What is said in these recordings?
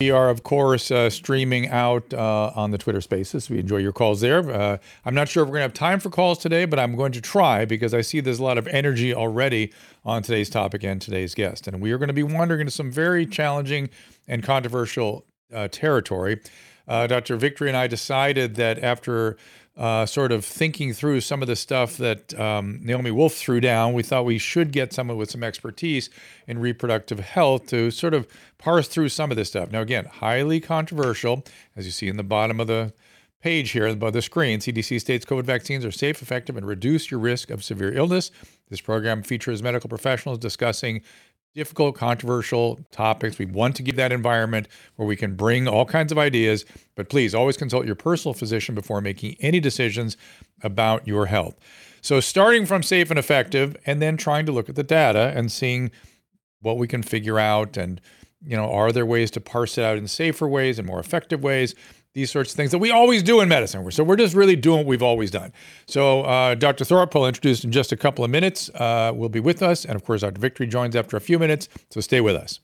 We are, of course, uh, streaming out uh, on the Twitter Spaces. We enjoy your calls there. Uh, I'm not sure if we're going to have time for calls today, but I'm going to try because I see there's a lot of energy already on today's topic and today's guest. And we are going to be wandering into some very challenging and controversial uh, territory. Uh, Dr. Victory and I decided that after uh, sort of thinking through some of the stuff that um, Naomi Wolf threw down, we thought we should get someone with some expertise in reproductive health to sort of parse through some of this stuff. Now, again, highly controversial, as you see in the bottom of the page here above the screen. CDC states COVID vaccines are safe, effective, and reduce your risk of severe illness. This program features medical professionals discussing difficult, controversial topics. We want to give that environment where we can bring all kinds of ideas, but please always consult your personal physician before making any decisions about your health. So, starting from safe and effective, and then trying to look at the data and seeing what we can figure out and you know are there ways to parse it out in safer ways and more effective ways these sorts of things that we always do in medicine. So we're just really doing what we've always done. So uh, Dr. Thorpe will introduce in just a couple of minutes. Uh, will be with us, and of course, Dr. Victory joins after a few minutes. So stay with us.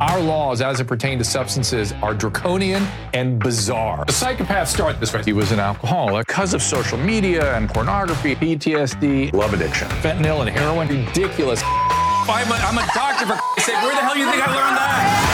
Our laws, as it pertains to substances, are draconian and bizarre. The psychopaths start this way. He was an alcoholic because of social media and pornography, PTSD, love addiction, fentanyl and heroin. Ridiculous. I'm a, I'm a doctor, for sake. Where the hell do you think I learned that?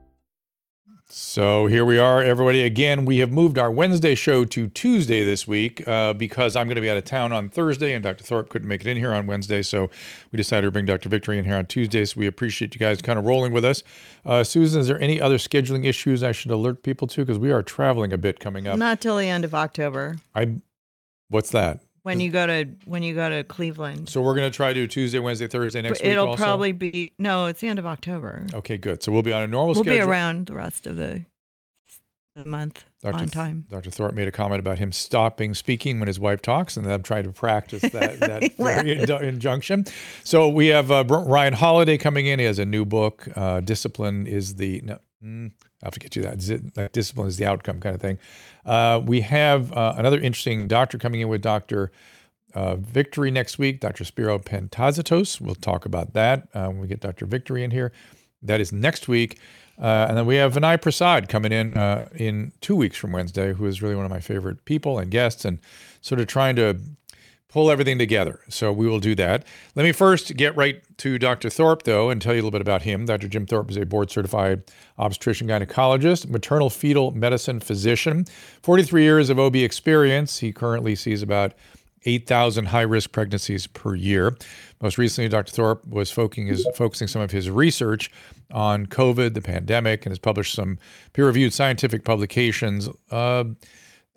So here we are, everybody. Again, we have moved our Wednesday show to Tuesday this week uh, because I'm going to be out of town on Thursday, and Dr. Thorpe couldn't make it in here on Wednesday. So we decided to bring Dr. Victory in here on Tuesday. So we appreciate you guys kind of rolling with us. Uh, Susan, is there any other scheduling issues I should alert people to? Because we are traveling a bit coming up. Not till the end of October. I, what's that? When you go to when you go to Cleveland. So we're going to try to do Tuesday, Wednesday, Thursday next week. It'll also? probably be no. It's the end of October. Okay, good. So we'll be on a normal we'll schedule. be around the rest of the, the month Dr. on time. Dr. Thorpe made a comment about him stopping speaking when his wife talks, and I'm trying to practice that, that very injunction. So we have uh, Ryan Holiday coming in. He has a new book. Uh, Discipline is the no, mm, I'll forget you that. Zi- that discipline is the outcome kind of thing. Uh, we have uh, another interesting doctor coming in with Dr. Uh, Victory next week, Dr. Spiro Pantazatos. We'll talk about that uh, when we get Dr. Victory in here. That is next week. Uh, and then we have Vinay Prasad coming in in two weeks from Wednesday, who is really one of my favorite people and guests, and sort of trying to pull everything together. So we will do that. Let me first get right to Dr. Thorpe, though, and tell you a little bit about him. Dr. Jim Thorpe is a board certified obstetrician gynecologist, maternal fetal medicine physician, 43 years of OB experience. He currently sees about 8,000 high risk pregnancies per year. Most recently, Dr. Thorpe was focusing, his, focusing some of his research on COVID, the pandemic, and has published some peer reviewed scientific publications. Uh,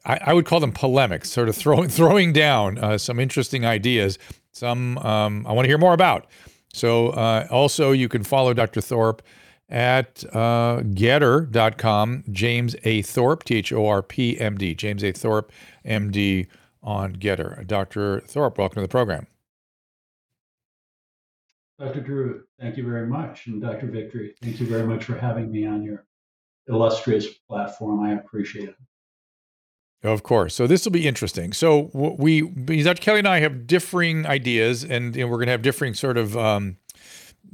I, I, would call them polemics, sort of throwing, throwing down uh, some interesting ideas, some um, I want to hear more about. So, uh, also, you can follow Dr. Thorpe at uh, gettr.com, James A. Thorpe, T H O R P M D, James A. Thorpe, MD on GETTR. Dr. Thorpe, welcome to the program. Dr. Drew, thank you very much. And Dr. Victory, thank you very much for having me on your illustrious platform. I appreciate it. Of course. So this will be interesting. So we, Dr. Kelly and I have differing ideas, and, we're going to have differing sort of um,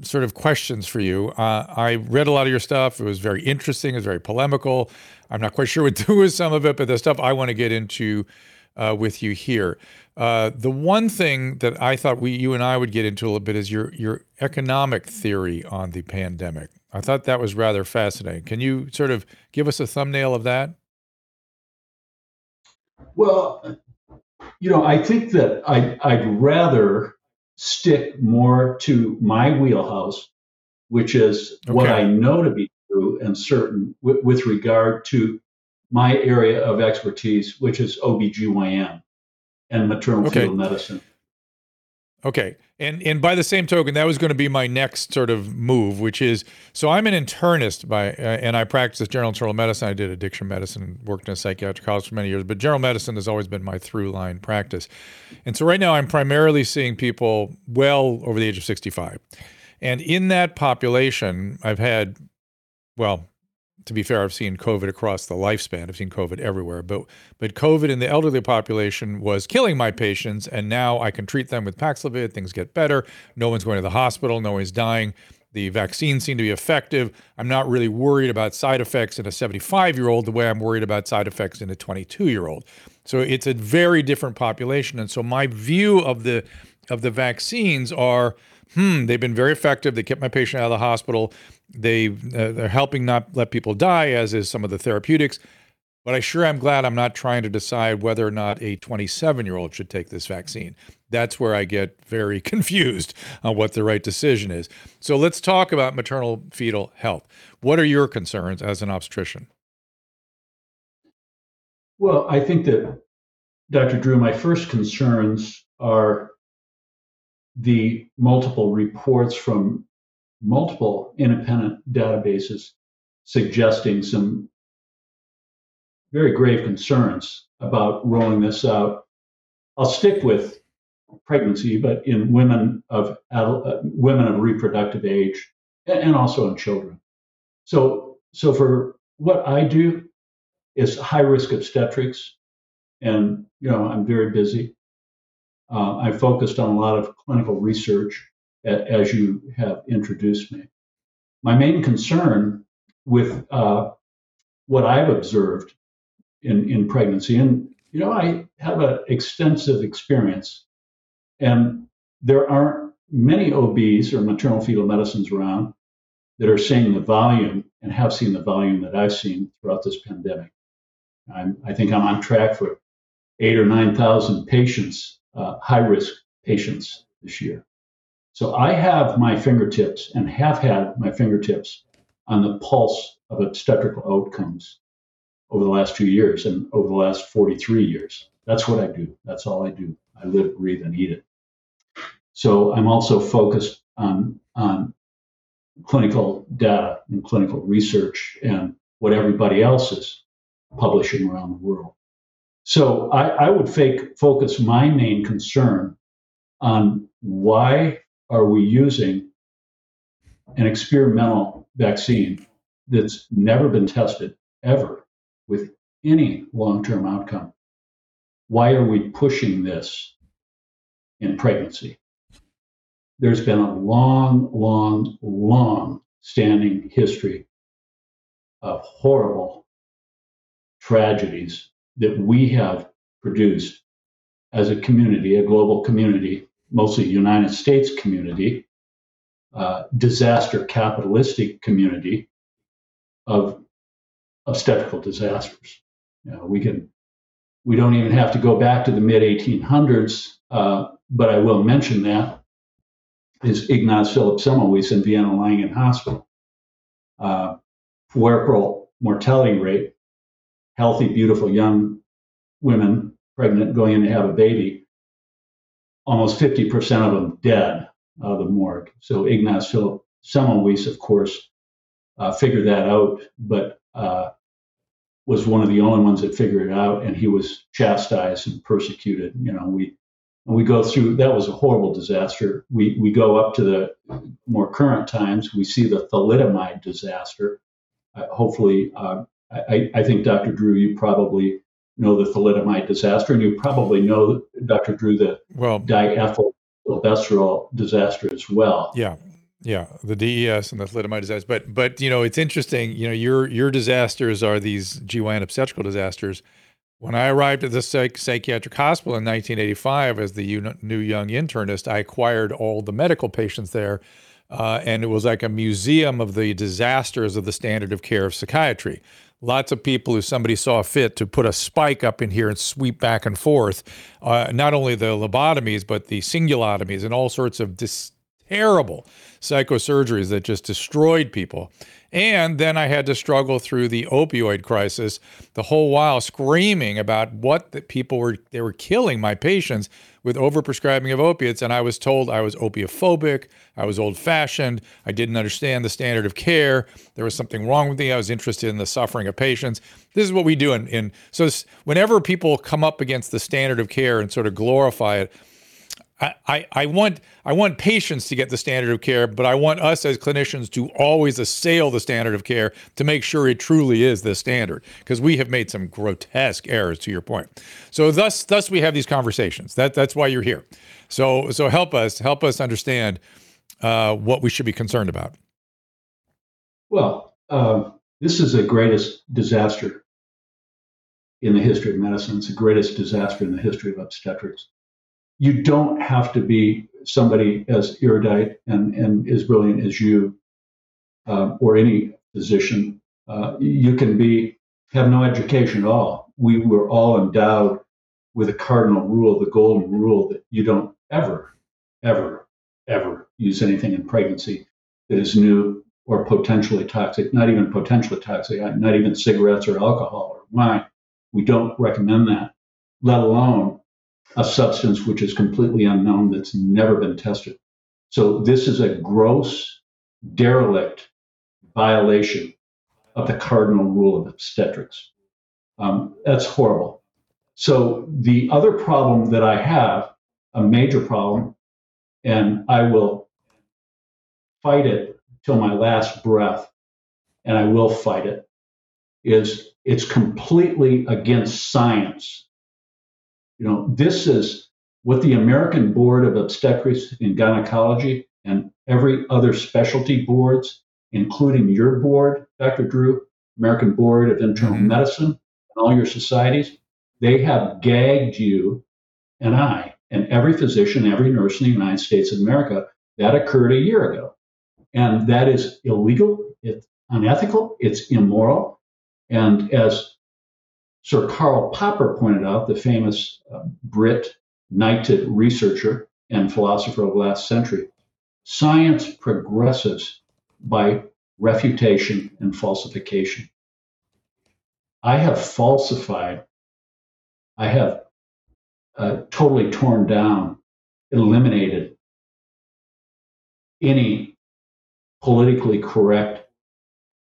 sort of questions for you. Uh, I read a lot of your stuff. It was very interesting. It was very polemical. I'm not quite sure what to do with some of it, but the stuff I want to get into uh, with you here. Uh, the one thing that I thought we, you and I would get into a little bit is your your economic theory on the pandemic. I thought that was rather fascinating. Can you sort of give us a thumbnail of that? Well, you know, I think that I, I'd rather stick more to my wheelhouse, which is okay. what I know to be true and certain with, with regard to my area of expertise, which is OBGYN and maternal okay. fetal medicine. Okay. And and by the same token, that was going to be my next sort of move, which is so I'm an internist by uh, and I practice general internal medicine. I did addiction medicine, and worked in a psychiatric hospital for many years, but general medicine has always been my through line practice. And so right now I'm primarily seeing people well over the age of 65. And in that population, I've had well, to be fair, I've seen COVID across the lifespan. I've seen COVID everywhere, but but COVID in the elderly population was killing my patients, and now I can treat them with Paxlovid. Things get better. No one's going to the hospital. No one's dying. The vaccines seem to be effective. I'm not really worried about side effects in a 75 year old the way I'm worried about side effects in a 22 year old. So it's a very different population, and so my view of the of the vaccines are hmm, they've been very effective. They kept my patient out of the hospital. They uh, they're helping not let people die, as is some of the therapeutics. But I sure am glad I'm not trying to decide whether or not a 27 year old should take this vaccine. That's where I get very confused on what the right decision is. So let's talk about maternal fetal health. What are your concerns as an obstetrician? Well, I think that, Dr. Drew, my first concerns are the multiple reports from multiple independent databases suggesting some very grave concerns about rolling this out. I'll stick with pregnancy, but in women of adult, uh, women of reproductive age, and also in children. So, so for what I do is high risk obstetrics, and you know I'm very busy. Uh, I focused on a lot of clinical research as you have introduced me. My main concern with uh, what I've observed in, in pregnancy, and you know, I have an extensive experience, and there aren't many OBs or maternal fetal medicines around that are seeing the volume and have seen the volume that I've seen throughout this pandemic. I'm, i think I'm on track for eight or 9,000 patients, uh, high risk patients this year. So I have my fingertips and have had my fingertips on the pulse of obstetrical outcomes over the last few years and over the last 43 years. That's what I do. That's all I do. I live, breathe, and eat it. So I'm also focused on, on clinical data and clinical research and what everybody else is publishing around the world. So I, I would fake, focus my main concern on why are we using an experimental vaccine that's never been tested ever with any long term outcome? Why are we pushing this in pregnancy? There's been a long, long, long standing history of horrible tragedies that we have produced as a community, a global community, mostly United States community, uh, disaster capitalistic community of obstetrical disasters. You know, we can we don't even have to go back to the mid 1800s, uh, but I will mention that is Ignaz Philipp Semmelweis in Vienna Langen Hospital. Uh, puerperal mortality rate, healthy, beautiful young women pregnant going in to have a baby, almost 50% of them dead out of the morgue. So Ignaz Philipp Semmelweis, of course, uh, figured that out, but uh, was one of the only ones that figured it out, and he was chastised and persecuted. You know, we we go through that was a horrible disaster. We we go up to the more current times. We see the thalidomide disaster. Uh, hopefully, uh, I, I think Dr. Drew, you probably know the thalidomide disaster, and you probably know, Dr. Drew, the well, diethylstilbestrol disaster as well. Yeah, yeah, the DES and the thalidomide disaster. But but you know, it's interesting. You know, your your disasters are these GYN obstetrical disasters. When I arrived at the psych- psychiatric hospital in 1985 as the new young internist, I acquired all the medical patients there. Uh, and it was like a museum of the disasters of the standard of care of psychiatry. Lots of people who somebody saw fit to put a spike up in here and sweep back and forth, uh, not only the lobotomies, but the cingulotomies and all sorts of dis- terrible psychosurgeries that just destroyed people. And then I had to struggle through the opioid crisis the whole while screaming about what the people were they were killing my patients with overprescribing of opiates. And I was told I was opiophobic, I was old-fashioned, I didn't understand the standard of care, there was something wrong with me, I was interested in the suffering of patients. This is what we do in, in so whenever people come up against the standard of care and sort of glorify it, I, I, want I want patients to get the standard of care, but I want us as clinicians to always assail the standard of care to make sure it truly is the standard, because we have made some grotesque errors. To your point, so thus thus we have these conversations. That that's why you're here. So so help us help us understand uh, what we should be concerned about. Well, uh, this is the greatest disaster in the history of medicine. It's the greatest disaster in the history of obstetrics you don't have to be somebody as erudite and, and as brilliant as you uh, or any physician. Uh, you can be have no education at all. We were all endowed with a cardinal rule, the golden rule, that you don't ever, ever, ever use anything in pregnancy that is new or potentially toxic. Not even potentially toxic. Not even cigarettes or alcohol or wine. We don't recommend that. Let alone a substance which is completely unknown that's never been tested. So this is a gross, derelict violation of the cardinal rule of obstetrics. Um, that's horrible. So the other problem that I have, a major problem, and I will fight it till my last breath, and I will fight it, is it's completely against science you know, this is what the American Board of Obstetrics and Gynecology and every other specialty boards, including your board, Dr. Drew, American Board of Internal mm-hmm. Medicine, and all your societies, they have gagged you and I and every physician, every nurse in the United States of America. That occurred a year ago. And that is illegal, it's unethical, it's immoral. And as Sir Karl Popper pointed out, the famous uh, Brit knighted researcher and philosopher of the last century, science progresses by refutation and falsification. I have falsified, I have uh, totally torn down, eliminated any politically correct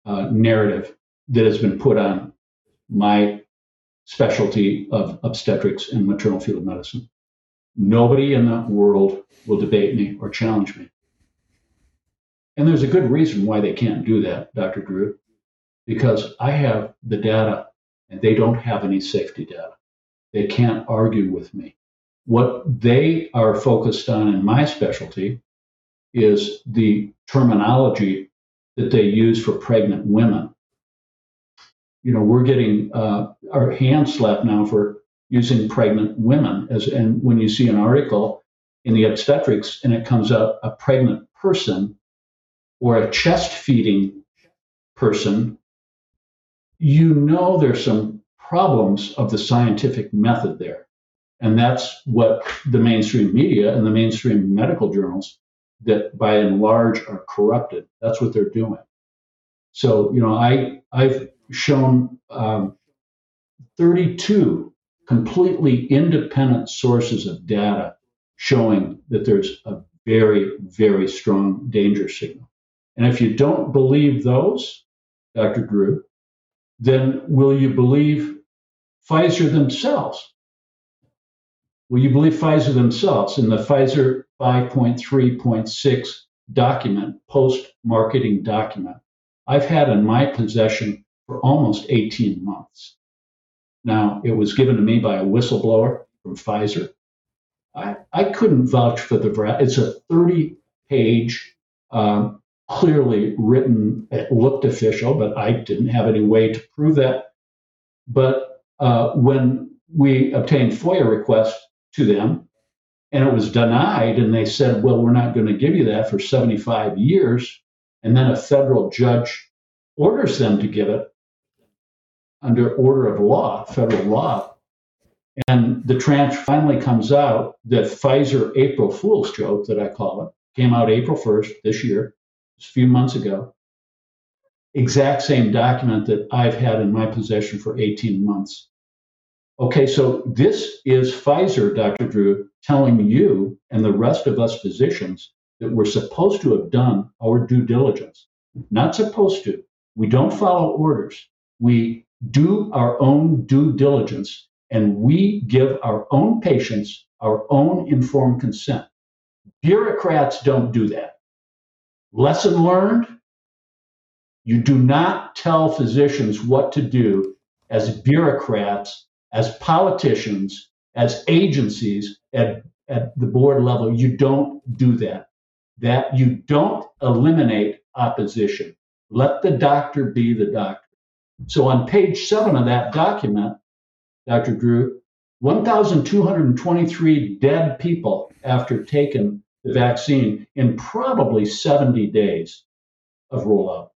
uh, narrative that has been put on my specialty of obstetrics and maternal fetal medicine. Nobody in the world will debate me or challenge me. And there's a good reason why they can't do that, Dr. Drew, because I have the data and they don't have any safety data. They can't argue with me. What they are focused on in my specialty is the terminology that they use for pregnant women you know, we're getting uh, our hands slapped now for using pregnant women. As and when you see an article in the obstetrics and it comes up a pregnant person or a chest feeding person, you know there's some problems of the scientific method there. And that's what the mainstream media and the mainstream medical journals that by and large are corrupted. That's what they're doing. So, you know, I I've shown um, 32 completely independent sources of data showing that there's a very, very strong danger signal. And if you don't believe those, Dr. Drew, then will you believe Pfizer themselves? Will you believe Pfizer themselves in the Pfizer 5.3.6 document, post marketing document? I've had in my possession for almost 18 months. Now, it was given to me by a whistleblower from Pfizer. I, I couldn't vouch for the veracity. It's a 30 page, um, clearly written, it looked official, but I didn't have any way to prove that. But uh, when we obtained FOIA requests to them, and it was denied, and they said, well, we're not going to give you that for 75 years. And then a federal judge orders them to give it under order of law, federal law. And the tranche finally comes out, the Pfizer April Fool's joke that I call it, came out April 1st this year, just a few months ago. Exact same document that I've had in my possession for 18 months. Okay, so this is Pfizer, Dr. Drew, telling you and the rest of us physicians that we're supposed to have done our due diligence. Not supposed to. We don't follow orders. We do our own due diligence and we give our own patients our own informed consent. Bureaucrats don't do that. Lesson learned you do not tell physicians what to do as bureaucrats, as politicians, as agencies at, at the board level. You don't do that. That you don't eliminate opposition. Let the doctor be the doctor. So on page seven of that document, Dr. Drew, 1,223 dead people after taking the vaccine in probably 70 days of rollout.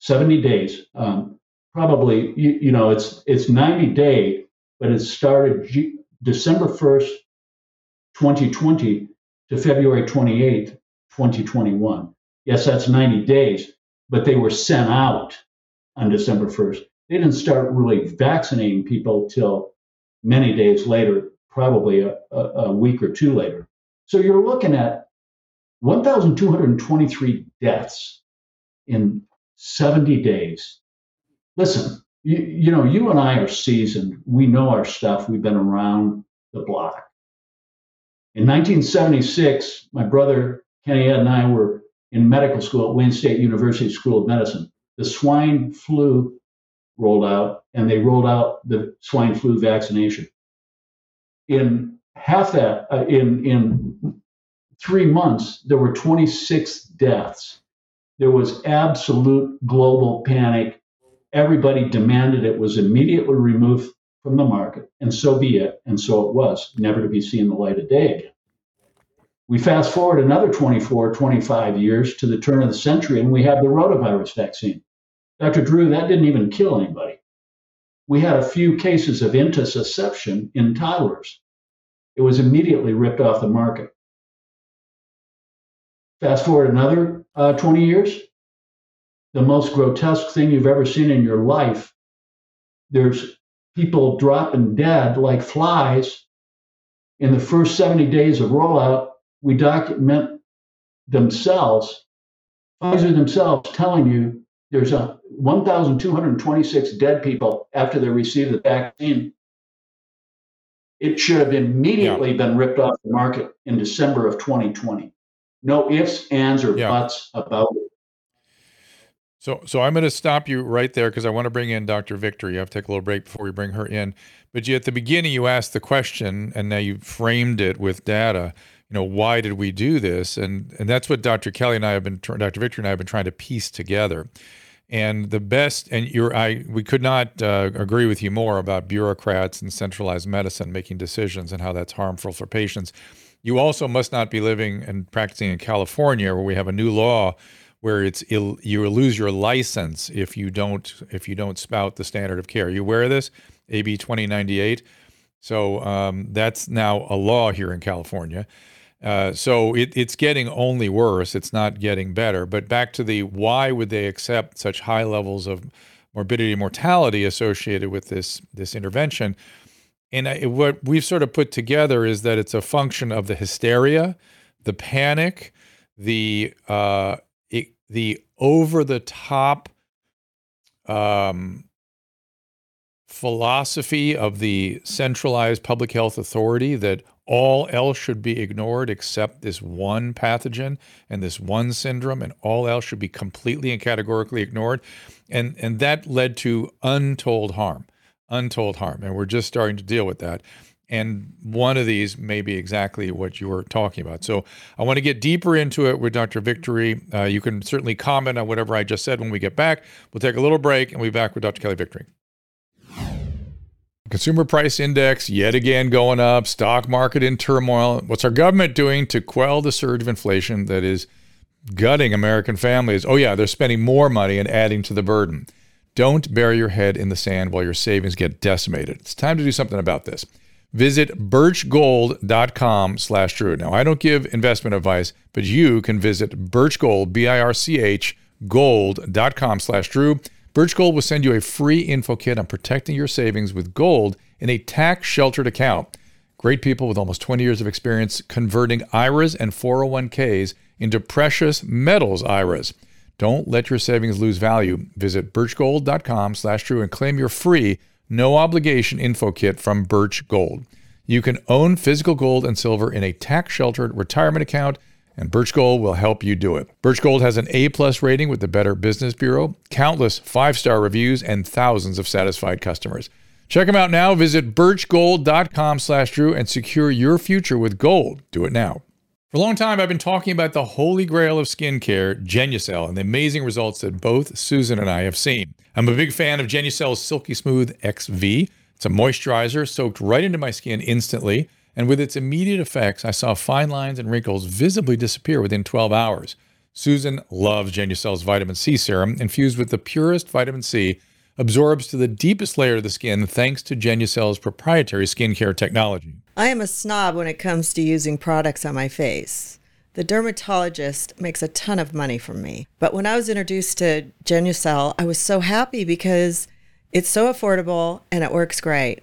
70 days. Um, probably, you, you, know, it's it's 90 day, but it started G- December 1st, 2020 to February 28th, 2021. Yes, that's 90 days, but they were sent out on December 1st. They didn't start really vaccinating people till many days later, probably a, a, a week or two later. So you're looking at 1,223 deaths in 70 days. Listen, you, you know, you and I are seasoned. We know our stuff. We've been around the block. In 1976, my brother Kenny and I were in medical school at Wayne State University School of Medicine the swine flu rolled out, and they rolled out the swine flu vaccination. In half that, uh, in in three months, there were 26 deaths. There was absolute global panic. Everybody demanded it was immediately removed from the market, and so be it. And so it was, never to be seen the light of day again. We fast forward another 24, 25 years to the turn of the century, and we have the rotavirus vaccine. Dr. Drew, that didn't even kill anybody. We had a few cases of intussusception in toddlers. It was immediately ripped off the market. Fast forward another uh, 20 years, the most grotesque thing you've ever seen in your life. There's people dropping dead like flies. In the first 70 days of rollout, we document themselves, Pfizer themselves telling you there's a 1,226 dead people after they received the vaccine. It should have immediately yeah. been ripped off the market in December of 2020. No ifs, ands, or yeah. buts about it. So, so I'm going to stop you right there because I want to bring in Dr. Victory. I have to take a little break before we bring her in. But you, at the beginning, you asked the question, and now you framed it with data you know, why did we do this? And and that's what Dr. Kelly and I have been, Dr. Victor and I have been trying to piece together. And the best, and you're, I, we could not uh, agree with you more about bureaucrats and centralized medicine making decisions and how that's harmful for patients. You also must not be living and practicing in California, where we have a new law where it's Ill, you will lose your license if you don't if you don't spout the standard of care. You of this? AB 2098. So um, that's now a law here in California. Uh, so it, it's getting only worse. It's not getting better. But back to the why would they accept such high levels of morbidity and mortality associated with this this intervention? And I, what we've sort of put together is that it's a function of the hysteria, the panic, the uh, it, the over the top um, philosophy of the centralized public health authority that all else should be ignored except this one pathogen and this one syndrome, and all else should be completely and categorically ignored. And, and that led to untold harm. untold harm. And we're just starting to deal with that. And one of these may be exactly what you were talking about. So I want to get deeper into it with Dr. Victory. Uh, you can certainly comment on whatever I just said when we get back. We'll take a little break and we'll be back with Dr. Kelly Victory. Consumer price index yet again going up, stock market in turmoil. What's our government doing to quell the surge of inflation that is gutting American families? Oh, yeah, they're spending more money and adding to the burden. Don't bury your head in the sand while your savings get decimated. It's time to do something about this. Visit birchgold.com slash Drew. Now, I don't give investment advice, but you can visit birchgold, B-I-R-C-H, gold.com slash Drew Birch Gold will send you a free info kit on protecting your savings with gold in a tax sheltered account. Great people with almost 20 years of experience converting IRAs and 401ks into precious metals IRAs. Don't let your savings lose value. Visit birchgold.com slash Drew and claim your free, no obligation info kit from Birch Gold. You can own physical gold and silver in a tax sheltered retirement account and Birch Gold will help you do it. Birch Gold has an A plus rating with the Better Business Bureau, countless five star reviews, and thousands of satisfied customers. Check them out now. Visit birchgold.com slash Drew and secure your future with gold. Do it now. For a long time, I've been talking about the holy grail of skincare, Genucel, and the amazing results that both Susan and I have seen. I'm a big fan of Genucel's Silky Smooth XV. It's a moisturizer soaked right into my skin instantly and with its immediate effects, I saw fine lines and wrinkles visibly disappear within 12 hours. Susan loves Genucel's vitamin C serum, infused with the purest vitamin C, absorbs to the deepest layer of the skin thanks to Genucel's proprietary skincare technology. I am a snob when it comes to using products on my face. The dermatologist makes a ton of money from me. But when I was introduced to Genucel, I was so happy because it's so affordable and it works great.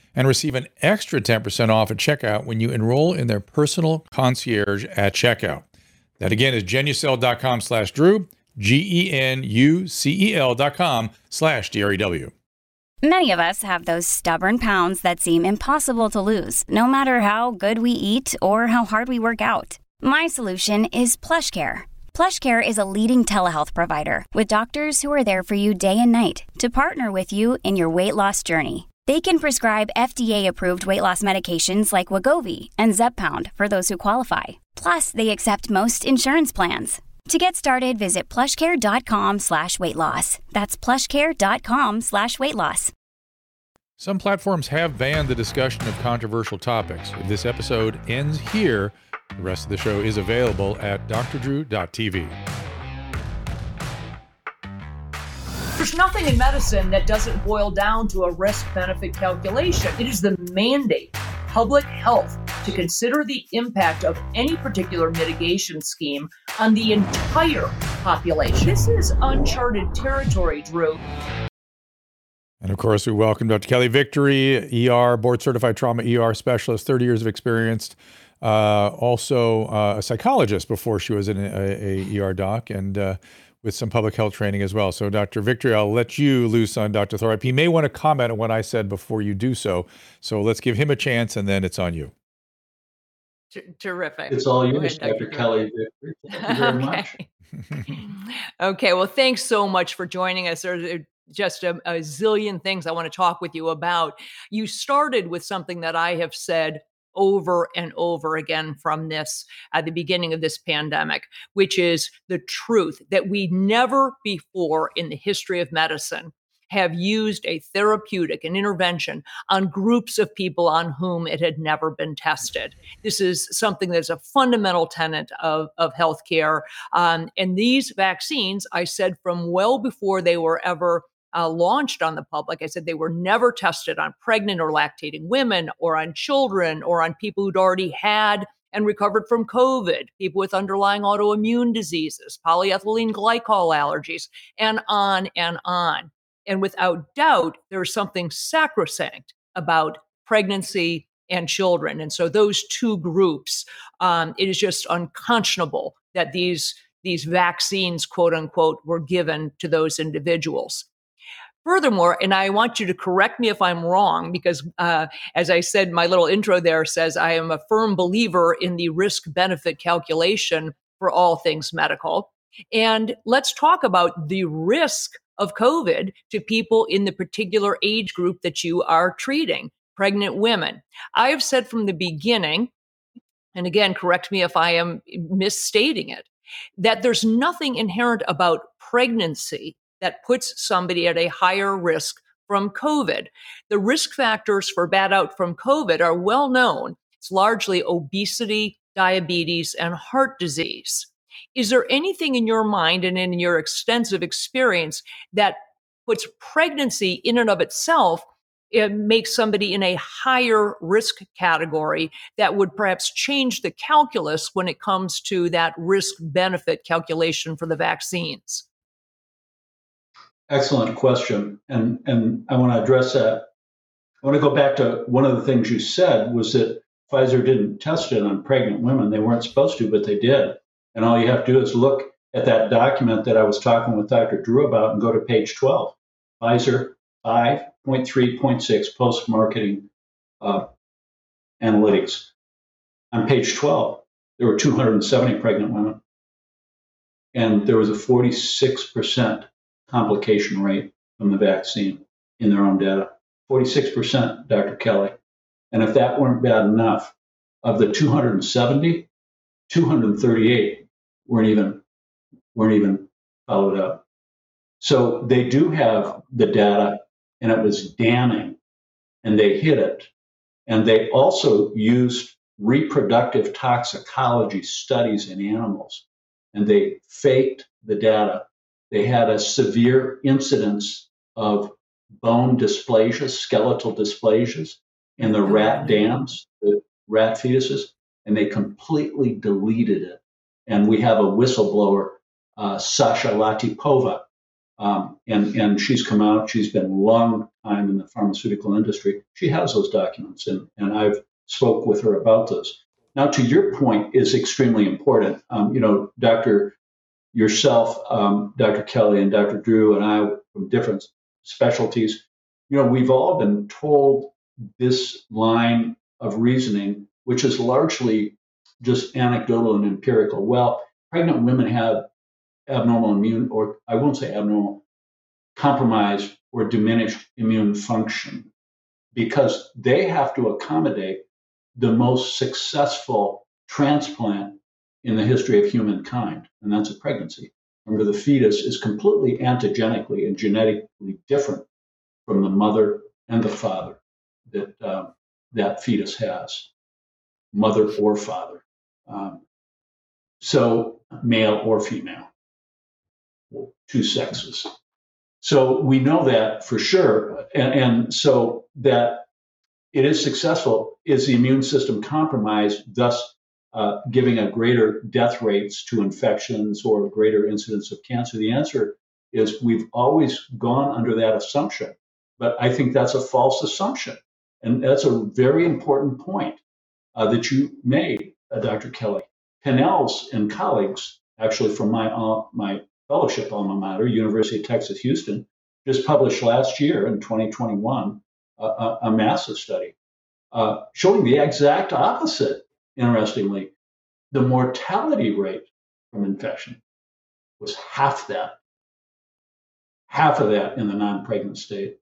and receive an extra 10% off at checkout when you enroll in their personal concierge at checkout. That again is genucel.com slash Drew, G-E-N-U-C-E-L dot com slash D-R-E-W. Many of us have those stubborn pounds that seem impossible to lose, no matter how good we eat or how hard we work out. My solution is PlushCare. PlushCare is a leading telehealth provider with doctors who are there for you day and night to partner with you in your weight loss journey. They can prescribe FDA-approved weight loss medications like Wegovy and Zepbound for those who qualify. Plus, they accept most insurance plans. To get started, visit plushcare.com slash weight loss. That's plushcare.com slash weight loss. Some platforms have banned the discussion of controversial topics. This episode ends here, the rest of the show is available at drdrew.tv. There's nothing in medicine that doesn't boil down to a risk benefit calculation. It is the mandate, public health, to consider the impact of any particular mitigation scheme on the entire population. This is uncharted territory, Drew. And of course, we welcome Dr. Kelly Victory, ER, board certified trauma ER specialist, 30 years of experience. Uh, also, uh, a psychologist before she was an a, a ER doc, and uh, with some public health training as well. So, Dr. Victory, I'll let you loose on Dr. Thorpe. He may want to comment on what I said before you do so. So, let's give him a chance and then it's on you. Terrific. It's all yours, Dr. Dr. Kelly. Thank you very okay. much. okay. Well, thanks so much for joining us. There's just a, a zillion things I want to talk with you about. You started with something that I have said over and over again from this at the beginning of this pandemic, which is the truth that we never before in the history of medicine have used a therapeutic, an intervention on groups of people on whom it had never been tested. This is something that's a fundamental tenet of, of healthcare. Um, and these vaccines, I said from well before they were ever uh, launched on the public. I said they were never tested on pregnant or lactating women or on children or on people who'd already had and recovered from COVID, people with underlying autoimmune diseases, polyethylene glycol allergies, and on and on. And without doubt, there's something sacrosanct about pregnancy and children. And so those two groups, um, it is just unconscionable that these these vaccines, quote unquote, were given to those individuals. Furthermore, and I want you to correct me if I'm wrong, because uh, as I said, my little intro there says I am a firm believer in the risk benefit calculation for all things medical. And let's talk about the risk of COVID to people in the particular age group that you are treating, pregnant women. I have said from the beginning, and again, correct me if I am misstating it, that there's nothing inherent about pregnancy that puts somebody at a higher risk from COVID. The risk factors for bad out from COVID are well known. It's largely obesity, diabetes, and heart disease. Is there anything in your mind and in your extensive experience that puts pregnancy in and of itself it makes somebody in a higher risk category that would perhaps change the calculus when it comes to that risk benefit calculation for the vaccines? Excellent question. And, and I want to address that. I want to go back to one of the things you said was that Pfizer didn't test it on pregnant women. They weren't supposed to, but they did. And all you have to do is look at that document that I was talking with Dr. Drew about and go to page 12. Pfizer 5.3.6 post marketing uh, analytics. On page 12, there were 270 pregnant women, and there was a 46% complication rate from the vaccine in their own data. 46%, Dr. Kelly. And if that weren't bad enough, of the 270, 238 weren't even weren't even followed up. So they do have the data, and it was damning, and they hit it. And they also used reproductive toxicology studies in animals, and they faked the data they had a severe incidence of bone dysplasias, skeletal dysplasias in the rat dams, the rat fetuses, and they completely deleted it. And we have a whistleblower, uh, Sasha Latypova, um, and, and she's come out. She's been a long time in the pharmaceutical industry. She has those documents, and, and I've spoke with her about this. Now, to your point, is extremely important. Um, you know, Dr yourself, um, Dr. Kelly, and Dr. Drew, and I from different specialties, you know, we've all been told this line of reasoning, which is largely just anecdotal and empirical. Well, pregnant women have abnormal immune, or I won't say abnormal, compromised or diminished immune function because they have to accommodate the most successful transplant in the history of humankind, and that's a pregnancy. Remember, the fetus is completely antigenically and genetically different from the mother and the father that uh, that fetus has, mother or father. Um, so, male or female, two sexes. So we know that for sure, and, and so that it is successful. Is the immune system compromised? Thus, uh, giving a greater death rates to infections or greater incidence of cancer? The answer is we've always gone under that assumption. But I think that's a false assumption. And that's a very important point uh, that you made, uh, Dr. Kelly. Pineles and colleagues, actually from my, uh, my fellowship alma mater, University of Texas Houston, just published last year in 2021 a, a massive study uh, showing the exact opposite interestingly, the mortality rate from infection was half that, half of that in the non pregnant state.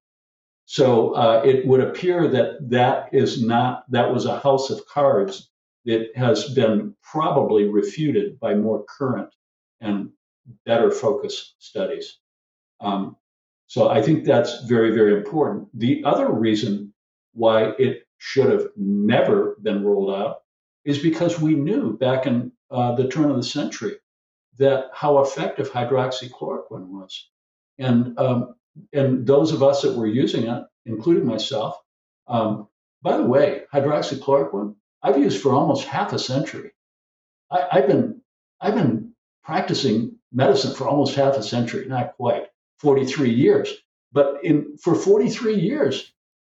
So uh, it would appear that that is not, that was a house of cards that has been probably refuted by more current and better focused studies. Um, so I think that's very, very important. The other reason why it should have never been rolled out is because we knew back in uh, the turn of the century that how effective hydroxychloroquine was, and um, and those of us that were using it, including myself. Um, by the way, hydroxychloroquine I've used for almost half a century. I, I've been I've been practicing medicine for almost half a century, not quite 43 years, but in for 43 years,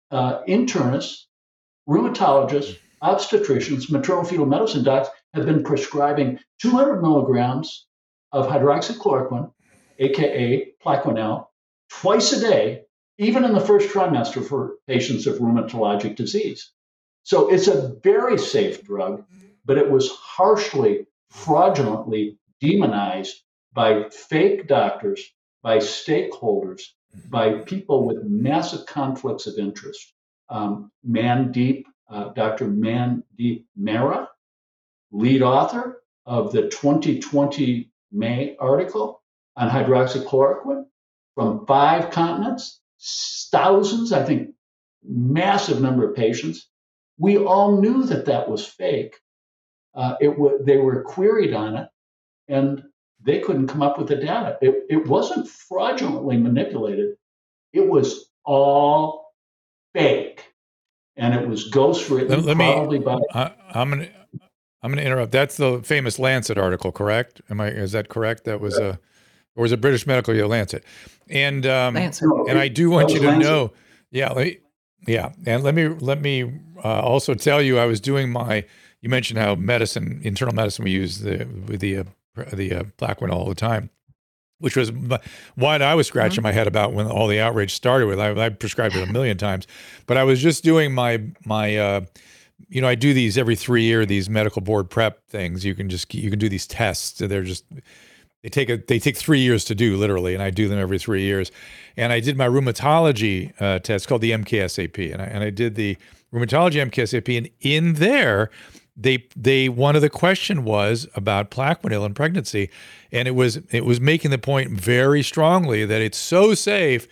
uh, internists rheumatologists, obstetricians, maternal fetal medicine docs have been prescribing 200 milligrams of hydroxychloroquine, aka Plaquenil, twice a day, even in the first trimester for patients of rheumatologic disease. So it's a very safe drug, but it was harshly, fraudulently demonized by fake doctors, by stakeholders, by people with massive conflicts of interest. Um, Mandeep, uh, Dr. Mandeep Mehra, lead author of the 2020 May article on hydroxychloroquine from five continents, thousands, I think, massive number of patients. We all knew that that was fake. Uh, it w- they were queried on it, and they couldn't come up with the data. It, it wasn't fraudulently manipulated. It was all fake, and it was ghostwritten Let, let probably me. by. I, I'm gonna. I'm gonna interrupt. That's the famous Lancet article, correct? Am I? Is that correct? That was a, or was it British Medical? Yeah, Lancet. And um, Lancet. and I do want you to Lancet. know. Yeah. let- Yeah. And let me let me uh, also tell you, I was doing my. You mentioned how medicine, internal medicine, we use the the uh, the uh, black one all the time. Which was what I was scratching my head about when all the outrage started with. I, I prescribed it a million times, but I was just doing my my uh, you know, I do these every three year, these medical board prep things. You can just, you can do these tests. They're just, they take a, they take three years to do literally. And I do them every three years. And I did my rheumatology uh, test called the MKSAP. And I, and I did the rheumatology MKSAP. And in there, they, they, one of the question was about Plaquenil and pregnancy. And it was, it was making the point very strongly that it's so safe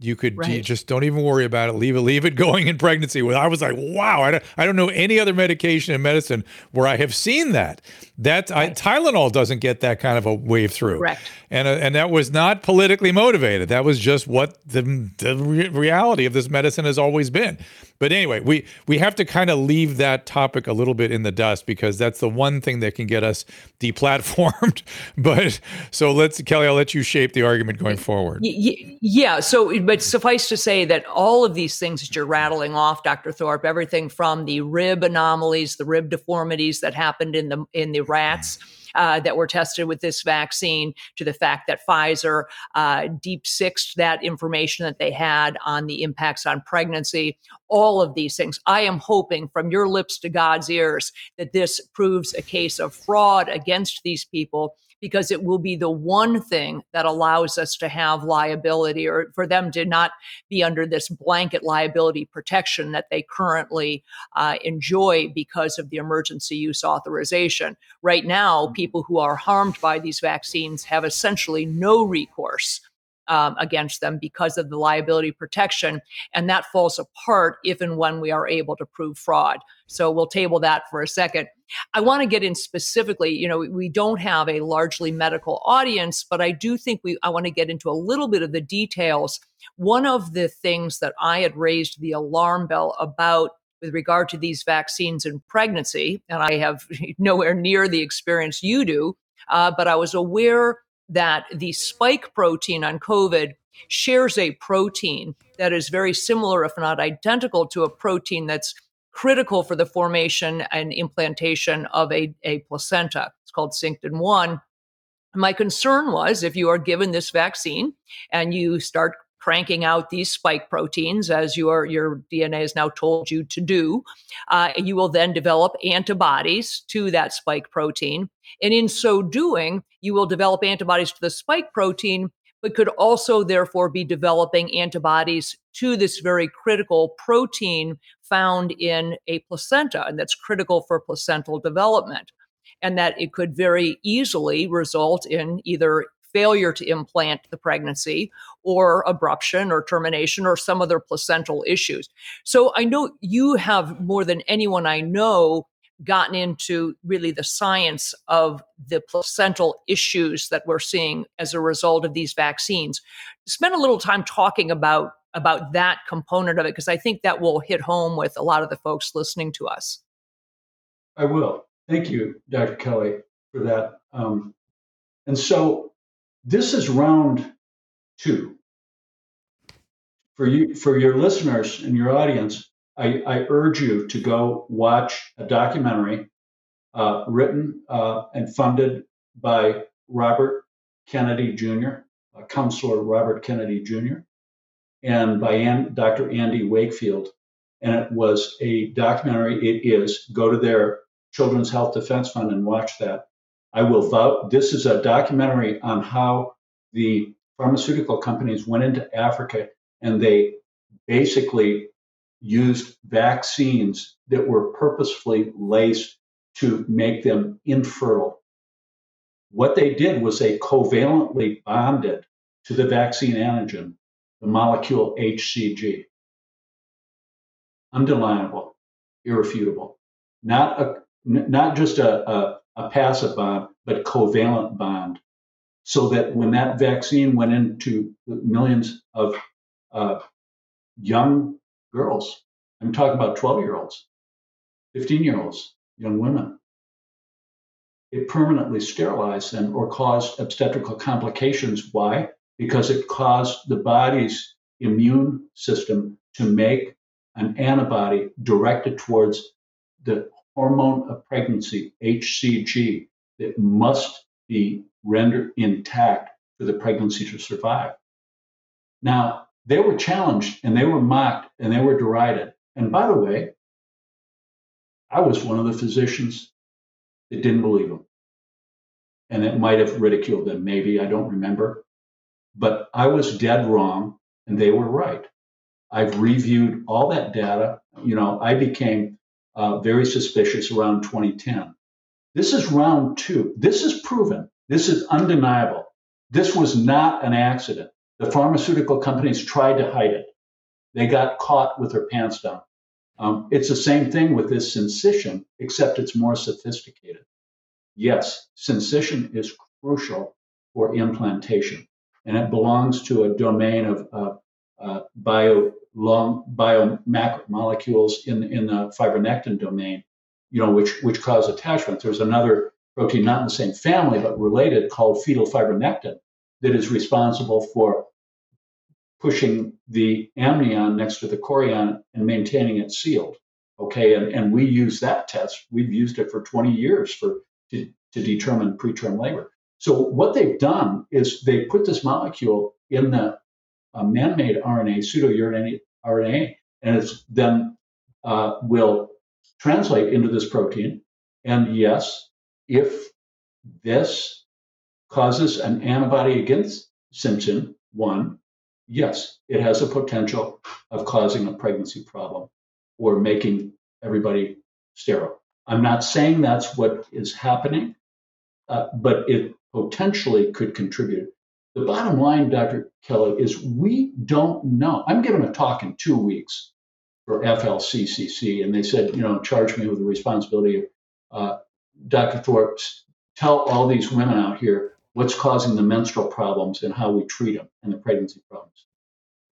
you could you just don't even worry about it. Leave it, leave it going in pregnancy. Well, I was like, wow, I don't, I don't know any other medication in medicine where I have seen that. That I, Tylenol doesn't get that kind of a wave through. Correct. And uh, and that was not politically motivated. That was just what the the re- reality of this medicine has always been. But anyway, we we have to kind of leave that topic a little bit in the dust because that's the one thing that can get us deplatformed. but so let's Kelly, I'll let you shape the argument going forward. Yeah. So, but suffice to say that all of these things that you're rattling off, Dr. Thorpe, everything from the rib anomalies, the rib deformities that happened in the in the rats. Uh, that were tested with this vaccine, to the fact that Pfizer uh, deep sixed that information that they had on the impacts on pregnancy, all of these things. I am hoping from your lips to God's ears that this proves a case of fraud against these people because it will be the one thing that allows us to have liability or for them to not be under this blanket liability protection that they currently uh, enjoy because of the emergency use authorization. Right now, people who are harmed by these vaccines have essentially no recourse. Um, against them because of the liability protection. And that falls apart if and when we are able to prove fraud. So we'll table that for a second. I want to get in specifically, you know, we don't have a largely medical audience, but I do think we I want to get into a little bit of the details. One of the things that I had raised the alarm bell about with regard to these vaccines and pregnancy, and I have nowhere near the experience you do, uh, but I was aware that the spike protein on COVID shares a protein that is very similar, if not identical, to a protein that's critical for the formation and implantation of a, a placenta. It's called Syncytin 1. My concern was if you are given this vaccine and you start cranking out these spike proteins as your, your DNA has now told you to do, uh, you will then develop antibodies to that spike protein. And in so doing, you will develop antibodies to the spike protein, but could also therefore be developing antibodies to this very critical protein found in a placenta, and that's critical for placental development. And that it could very easily result in either failure to implant the pregnancy or abruption or termination or some other placental issues. So I know you have more than anyone I know gotten into really the science of the placental issues that we're seeing as a result of these vaccines. Spend a little time talking about about that component of it because I think that will hit home with a lot of the folks listening to us. I will. Thank you, Dr. Kelly, for that. Um, and so this is round two. For you, for your listeners and your audience, I, I, urge you to go watch a documentary uh, written uh, and funded by Robert Kennedy Jr., uh, Counselor Robert Kennedy Jr., and by Dr. Andy Wakefield. And it was a documentary. It is. Go to their Children's Health Defense Fund and watch that. I will vote. This is a documentary on how the pharmaceutical companies went into Africa and they basically used vaccines that were purposefully laced to make them infertile. What they did was they covalently bonded to the vaccine antigen the molecule HCG. Undeniable, irrefutable. Not a not just a, a, a passive bond, but covalent bond. So that when that vaccine went into millions of uh, young girls, I'm talking about 12 year olds, 15 year olds, young women, it permanently sterilized them or caused obstetrical complications. Why? Because it caused the body's immune system to make an antibody directed towards the hormone of pregnancy, HCG, that must be rendered intact for the pregnancy to survive. Now, they were challenged and they were mocked and they were derided. And by the way, I was one of the physicians that didn't believe them. And that might have ridiculed them, maybe, I don't remember. But I was dead wrong and they were right. I've reviewed all that data. You know, I became uh, very suspicious around 2010. This is round two. This is proven. This is undeniable. This was not an accident. The pharmaceutical companies tried to hide it. They got caught with their pants down. Um, it's the same thing with this syncytium, except it's more sophisticated. Yes, syncytium is crucial for implantation, and it belongs to a domain of uh, uh, bio long in, in the fibronectin domain, you know, which, which cause attachment. There's another protein not in the same family, but related called fetal fibronectin that is responsible for pushing the amnion next to the chorion and maintaining it sealed. Okay, and, and we use that test. We've used it for 20 years for to, to determine preterm labor. So what they've done is they put this molecule in the uh, man-made RNA, pseudo-RNA, RNA, and it's then uh, will translate into this protein. And yes, if this causes an antibody against syncytin one, yes, it has a potential of causing a pregnancy problem or making everybody sterile. I'm not saying that's what is happening, uh, but it potentially could contribute. The bottom line, Dr. Kelly, is we don't know. I'm giving a talk in two weeks for FLCCC, and they said, you know, charge me with the responsibility of uh, Dr. Thorpe, tell all these women out here what's causing the menstrual problems and how we treat them and the pregnancy problems.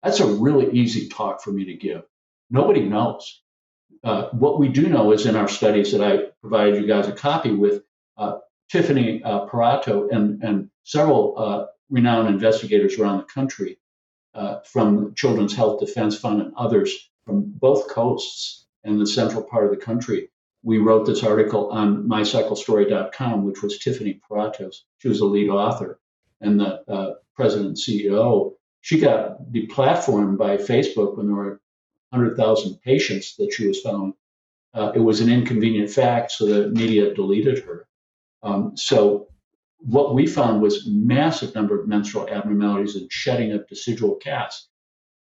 That's a really easy talk for me to give. Nobody knows. Uh, what we do know is in our studies that I provided you guys a copy with uh, Tiffany uh, Parotto and, and several uh, renowned investigators around the country uh, from Children's Health Defense Fund and others from both coasts and the central part of the country. We wrote this article on mycyclestory.com, which was Tiffany Parotto's. She was the lead author and the uh, president and CEO. She got deplatformed by Facebook when there were 100,000 patients that she was found. Uh, it was an inconvenient fact, so the media deleted her. Um, so what we found was massive number of menstrual abnormalities and shedding of decidual casts.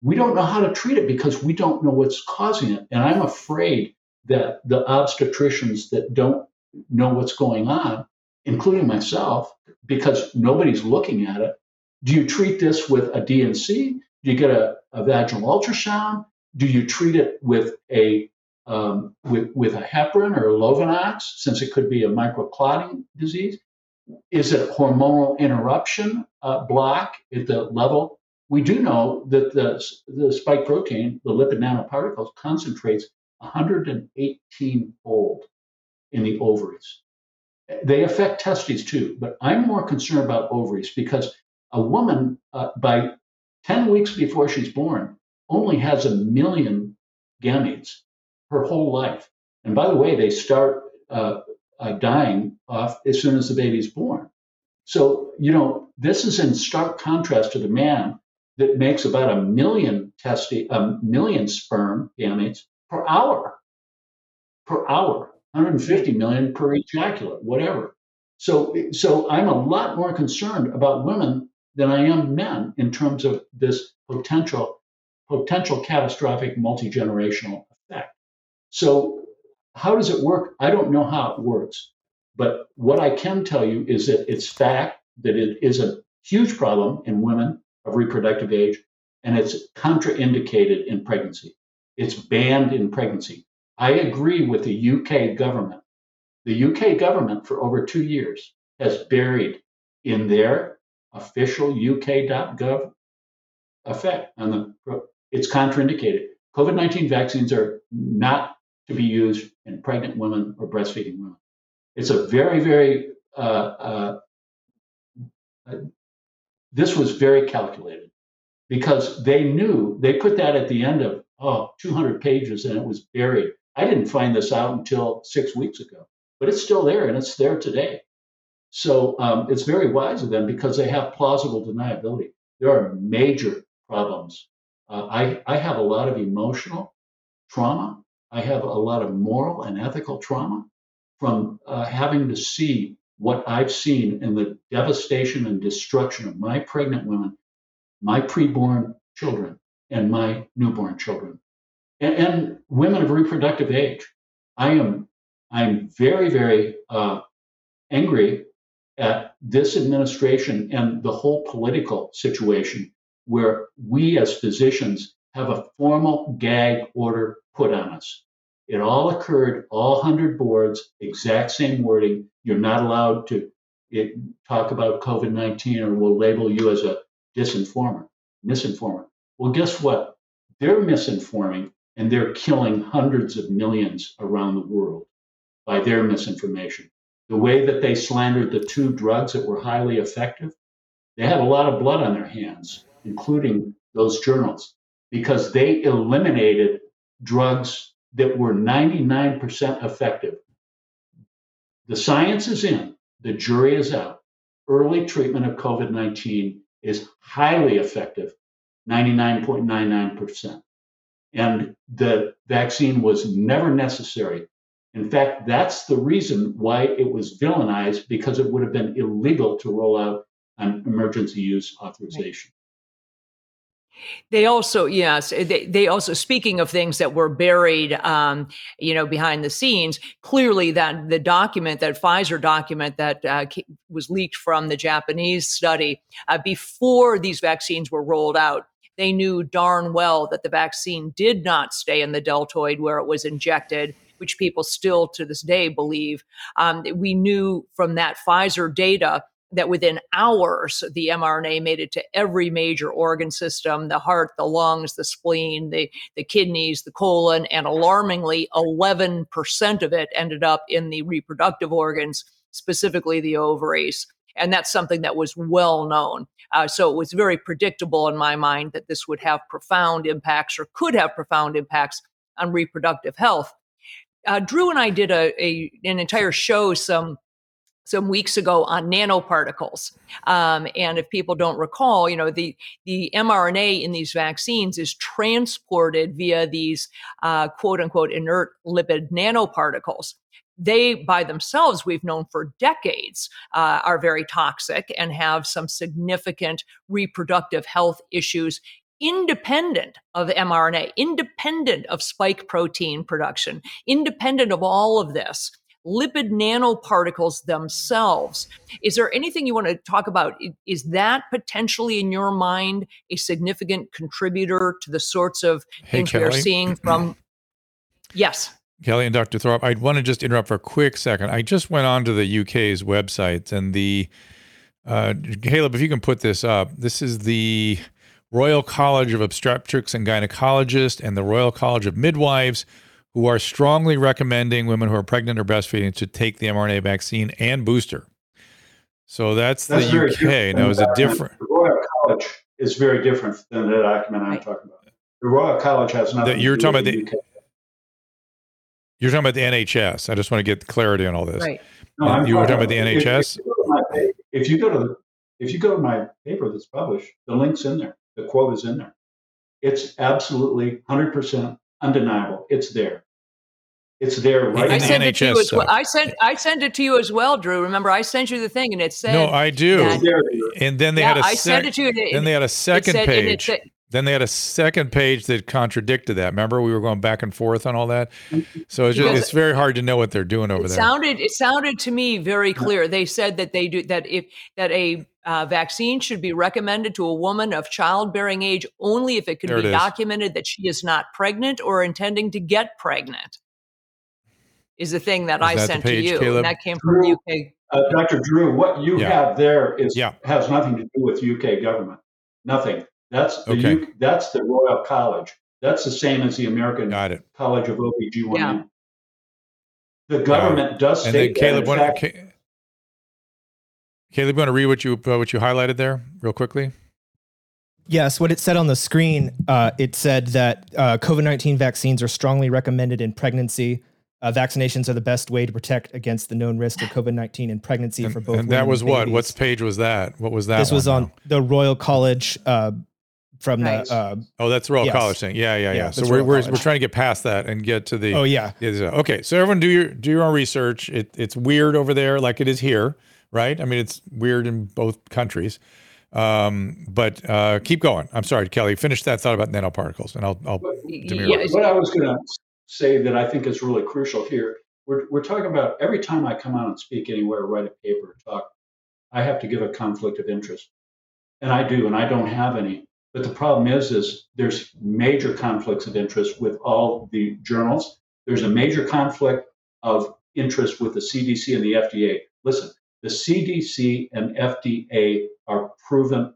We don't know how to treat it because we don't know what's causing it. And I'm afraid that the obstetricians that don't know what's going on, including myself, because nobody's looking at it, do you treat this with a D&C? Do you get a, a vaginal ultrasound? Do you treat it with a um, with, with a heparin or a Lovenox, since it could be a microclotting disease? Is it hormonal interruption uh, block at the level? We do know that the, the spike protein, the lipid nanoparticles, concentrates 118 fold in the ovaries. They affect testes too, but I'm more concerned about ovaries because a woman, uh, by 10 weeks before she's born, only has a million gametes her whole life. And by the way, they start uh, uh, dying off as soon as the baby's born. So, you know, this is in stark contrast to the man that makes about a million testi- a million sperm gametes per hour. Per hour, 150 million per ejaculate, whatever. So, so I'm a lot more concerned about women than I am men in terms of this potential potential catastrophic multi generational effect. So, how does it work? I don't know how it works. But what I can tell you is that it's fact that it is a huge problem in women of reproductive age, and it's contraindicated in pregnancy. It's banned in pregnancy. I agree with the UK government. The UK government, for over two years, has buried in their official UK.gov effect on the. It's contraindicated. COVID 19 vaccines are not to be used in pregnant women or breastfeeding women. It's a very, very, uh, uh, uh, this was very calculated because they knew they put that at the end of, oh, 200 pages and it was buried. I didn't find this out until six weeks ago, but it's still there and it's there today. So um, it's very wise of them because they have plausible deniability. There are major problems. Uh, I, I have a lot of emotional trauma. I have a lot of moral and ethical trauma from uh, having to see what I've seen in the devastation and destruction of my pregnant women, my preborn children, and my newborn children, and, and women of reproductive age. I am I'm very very uh, angry at this administration and the whole political situation where we as physicians have a formal gag order put on us. It all occurred, all 100 boards, exact same wording. You're not allowed to it, talk about COVID 19 or we'll label you as a disinformer, misinformer. Well, guess what? They're misinforming and they're killing hundreds of millions around the world by their misinformation. The way that they slandered the two drugs that were highly effective, they had a lot of blood on their hands, including those journals, because they eliminated drugs that were 99% effective. The science is in, the jury is out. Early treatment of COVID 19 is highly effective, 99.99%. And the vaccine was never necessary. In fact, that's the reason why it was villainized because it would have been illegal to roll out an emergency use authorization. They also, yes, they, they also, speaking of things that were buried, um, you know, behind the scenes, clearly that the document, that Pfizer document that uh, was leaked from the Japanese study uh, before these vaccines were rolled out, they knew darn well that the vaccine did not stay in the deltoid where it was injected which people still to this day believe. Um, we knew from that Pfizer data that within hours the mRNA made it to every major organ system the heart, the lungs, the spleen, the, the kidneys, the colon, and alarmingly, 11% of it ended up in the reproductive organs, specifically the ovaries. And that's something that was well known. Uh, so it was very predictable in my mind that this would have profound impacts or could have profound impacts on reproductive health. Uh, Drew and I did a, a an entire show some some weeks ago on nanoparticles. Um, and if people don't recall, you know, the, the mRNA in these vaccines is transported via these uh, quote unquote inert lipid nanoparticles. They, by themselves, we've known for decades, uh, are very toxic and have some significant reproductive health issues independent of mRNA, independent of spike protein production, independent of all of this lipid nanoparticles themselves. Is there anything you want to talk about? Is that potentially, in your mind, a significant contributor to the sorts of hey, things Kelly. we are seeing from? yes. Kelly and Dr. Thorpe, I want to just interrupt for a quick second. I just went on to the UK's website and the, uh, Caleb, if you can put this up, this is the Royal College of Obstetrics and Gynecologists and the Royal College of Midwives who are strongly recommending women who are pregnant or breastfeeding to take the mRNA vaccine and booster. So that's, that's the UK. Now, is it different? The Royal College is very different than the document I'm talking about. The Royal College has nothing. That you're to do talking with about the- UK. You're talking about the NHS. I just want to get clarity on all this. Right. No, I'm you were talking about the NHS? If, you go to my if you go to if you go to my paper that's published, the link's in there. The quote is in there. It's absolutely 100% undeniable. It's there. It's there right In I the now. sent it to you as well. I sent I sent it to you as well, Drew. Remember, I sent you the thing, and it said No, I do. that- And then they yeah, had a I sec- sent it to you. and it- then they had a it second said- and it page. Said- then they had a second page that contradicted that. Remember, we were going back and forth on all that. So it's just, it's very hard to know what they're doing over it there. sounded it sounded to me very clear. They said that they do that if that a uh, vaccine should be recommended to a woman of childbearing age only if it can There be it is. documented that she is not pregnant or intending to get pregnant. Is the thing that Is I that sent page, to you, Caleb? and that came from the UK. Uh, Dr. Drew, what you Yeah. have there is Yeah. has nothing to do with UK government. Nothing. That's the Okay. U, that's the Royal College. That's the same as the American Got it. College of OBGYN. Yeah. The government does say And state that. Caleb, In what, fact, Ca- Caleb, want to read what you uh, what you highlighted there, real quickly? Yes, what it said on the screen, uh, it said that uh, COVID 19 vaccines are strongly recommended in pregnancy. Uh, vaccinations are the best way to protect against the known risk of COVID 19 in pregnancy And, for both and that was and what? babies. What page was that? What was that? This was one on the Royal College uh, from Right. the. Uh, Oh, that's Royal Yes. College thing. Yeah, yeah, yeah. Yeah, so we're we're, we're trying to get past that and get to the. oh, yeah. Yeah, okay, so everyone do your do your own research. It, it's weird over there, like it is here, right? I mean, it's weird in both countries. Um, but uh, keep going. I'm sorry, Kelly. Finish that thought about nanoparticles, and I'll I'll demur. Yeah, what I was going to say that I think is really crucial here, we're, we're talking about every time I come out and speak anywhere, write a paper, talk, I have to give a conflict of interest. And I do, and I don't have any. But the problem is, is there's major conflicts of interest with all the journals. There's a major conflict of interest with the CDC and the FDA. Listen, the CDC and FDA are proven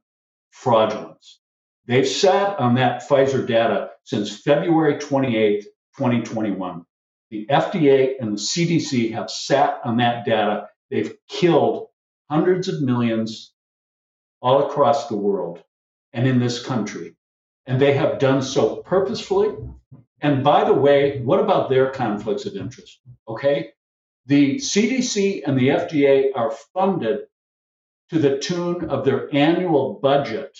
fraudulence. They've sat on that Pfizer data since February 28, 2021. The FDA and the CDC have sat on that data. They've killed hundreds of millions all across the world and in this country. And they have done so purposefully. And by the way, what about their conflicts of interest? Okay. The CDC and the FDA are funded to the tune of their annual budget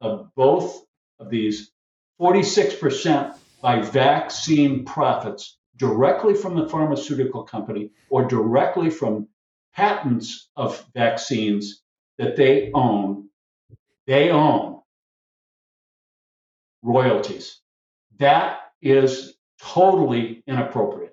of both of these 46% by vaccine profits directly from the pharmaceutical company or directly from patents of vaccines that they own. They own royalties. That is totally inappropriate.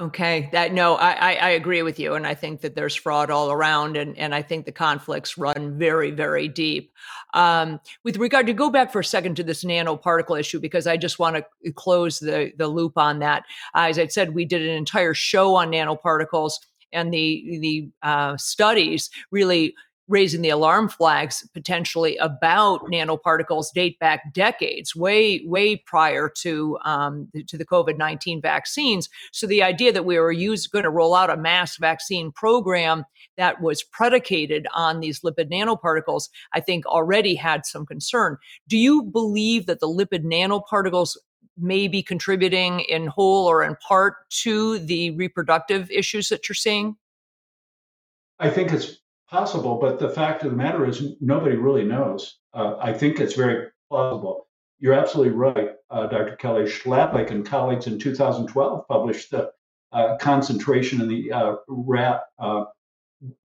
Okay, that no, I, I agree with you, and I think that there's fraud all around, and and I think the conflicts run very very deep. Um, with regard to go back for a second to this nanoparticle issue, because I just want to close the the loop on that. As I said, we did an entire show on nanoparticles, and the the uh, studies really raising the alarm flags potentially about nanoparticles date back decades, way way prior to um, to the COVID nineteen vaccines. So the idea that we were used going to roll out a mass vaccine program that was predicated on these lipid nanoparticles, I think already had some concern. Do you believe that the lipid nanoparticles may be contributing in whole or in part to the reproductive issues that you're seeing? I think it's possible, but the fact of the matter is nobody really knows. Uh, I think it's very plausible. You're absolutely right, uh, Dr. Kelly. Schlaplik and colleagues in 2012 published the uh, concentration in the uh, rat, uh,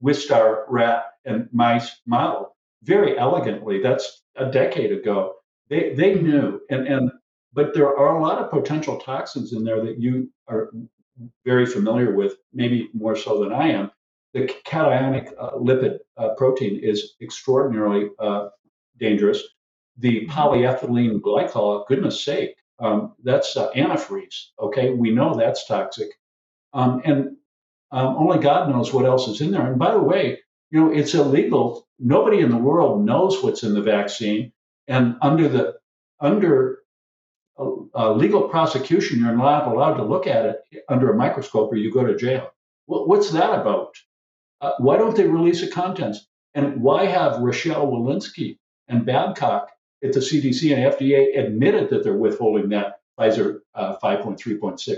Wistar rat and mice model very elegantly. That's a decade ago. They, they knew, and, and but there are a lot of potential toxins in there that you are very familiar with, maybe more so than I am the cationic uh, lipid uh, protein is extraordinarily uh, dangerous. The polyethylene glycol, goodness sake, um, that's antifreeze. Okay, we know that's toxic, um, and um, only God knows what else is in there. And by the way, you know it's illegal. Nobody in the world knows what's in the vaccine, and under the under uh, legal prosecution, you're not allowed to look at it under a microscope, or you go to jail. What's that about? Uh, why don't they release the contents? And why have Rochelle Walensky and Babcock at the CDC and FDA admitted that they're withholding that Pfizer uh, 5.3.6?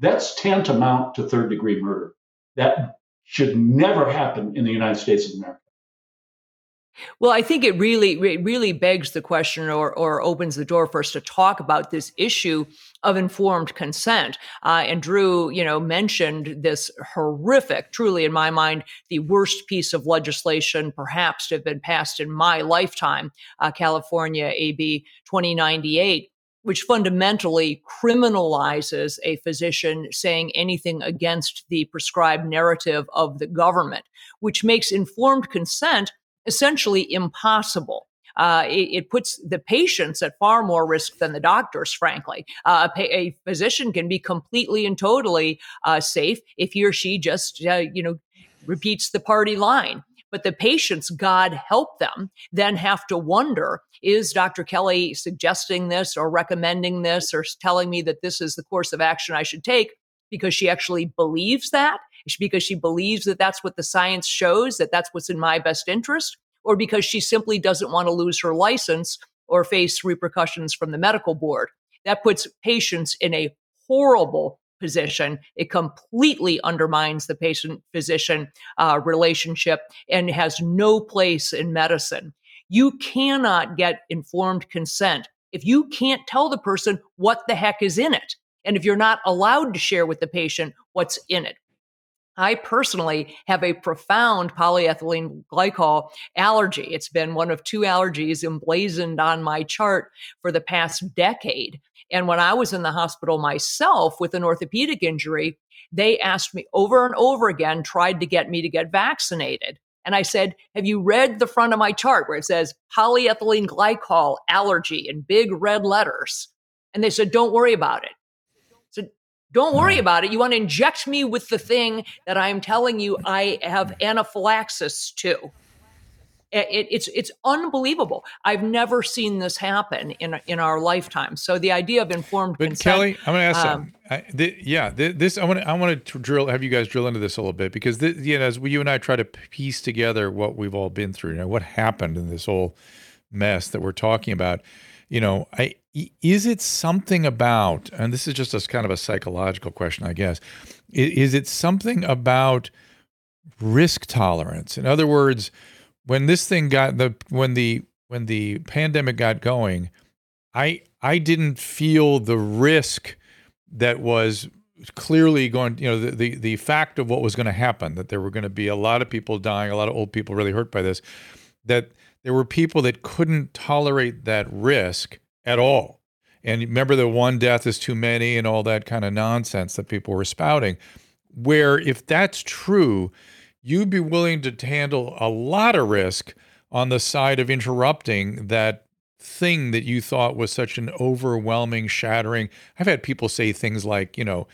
That's tantamount to third degree murder. That should never happen in the United States of America. Well, I think it really, it really begs the question or, or opens the door for us to talk about this issue of informed consent. Uh, and Drew, you know, mentioned this horrific, truly in my mind, the worst piece of legislation perhaps to have been passed in my lifetime, uh, California AB 2098 which fundamentally criminalizes a physician saying anything against the prescribed narrative of the government, which makes informed consent essentially impossible. Uh, it, it, puts the patients at far more risk than the doctors, frankly. Uh, a, a, physician can be completely and totally uh, safe if he or she just, uh, you know, repeats the party line. But the patients, God help them, then have to wonder is Dr. Kelly suggesting this or recommending this or telling me that this is the course of action I should take because she actually believes that? Because she believes that that's what the science shows, that that's what's in my best interest? Or because she simply doesn't want to lose her license or face repercussions from the medical board? That puts patients in a horrible position. It completely undermines the patient physician uh, relationship and has no place in medicine. You cannot get informed consent if you can't tell the person what the heck is in it. And if you're not allowed to share with the patient what's in it. I personally have a profound polyethylene glycol allergy. It's been one of two allergies emblazoned on my chart for the past decade. And when I was in the hospital myself with an orthopedic injury, they asked me over and over again, tried to get me to get vaccinated. And I said, Have you read the front of my chart where it says polyethylene glycol allergy in big red letters? And they said, Don't worry about it. Don't worry about it. You want to inject me with the thing that I'm telling you I have anaphylaxis to. It, it's it's unbelievable. I've never seen this happen in in our lifetime. So the idea of informed but consent. Kelly, I'm going to ask um, I, the, yeah, the, this I want to I want to drill have you guys drill into this a little bit because you know as we, you and I try to piece together what we've all been through, you know, what happened in this whole mess that we're talking about. You know, I is it something about, and this is just a kind of a psychological question, I guess. Is, it something about risk tolerance? In other words when this thing got the when the when the pandemic got going, I I didn't feel the risk that was clearly going you know the, the the fact of what was going to happen that there were going to be a lot of people dying a lot of old people really hurt by this that there were people that couldn't tolerate that risk at all. And remember the one death is too many and all that kind of nonsense that people were spouting where if that's true you'd be willing to handle a lot of risk on the side of interrupting that thing that you thought was such an overwhelming shattering. I've had people say things like you know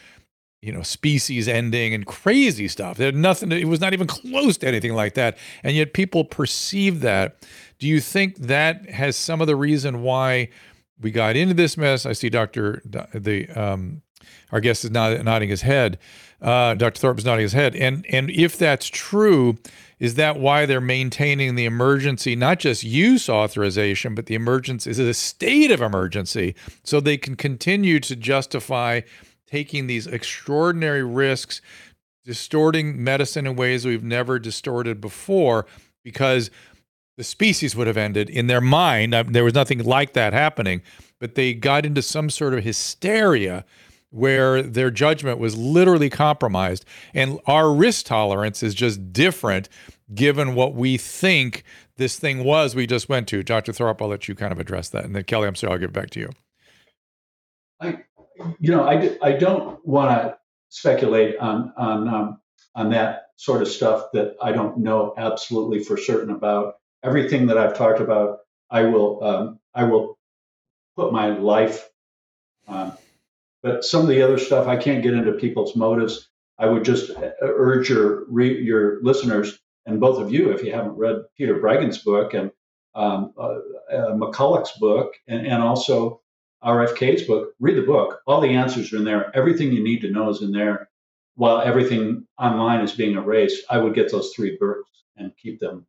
you know species ending and crazy stuff there nothing it was not even close to anything like that and yet people perceive that do you think that has some of the reason why we got into this mess i see dr the um our guest is nodding his head uh, Dr. Thorpe is nodding his head. And and if that's true, is that why they're maintaining the emergency, not just use authorization, but the emergency is a state of emergency, so they can continue to justify taking these extraordinary risks, distorting medicine in ways we've never distorted before, because the species would have ended in their mind. Uh, there was nothing like that happening, but they got into some sort of hysteria where their judgment was literally compromised. And our risk tolerance is just different given what we think this thing was we just went to. Dr. Thorpe, I'll let you kind of address that. And then Kelly, I'm sorry, I'll give it back to you. I, you know, I, I don't want to speculate on, on, um, on that sort of stuff that I don't know absolutely for certain about. Everything that I've talked about, I will, um, I will put my life but some of the other stuff, I can't get into people's motives. I would just uh, urge your your listeners and both of you, if you haven't read Peter Breggin's book and um, uh, uh, McCulloch's book, and, and also RFK's book, read the book. All the answers are in there. Everything you need to know is in there. While everything online is being erased, I would get those three books and keep them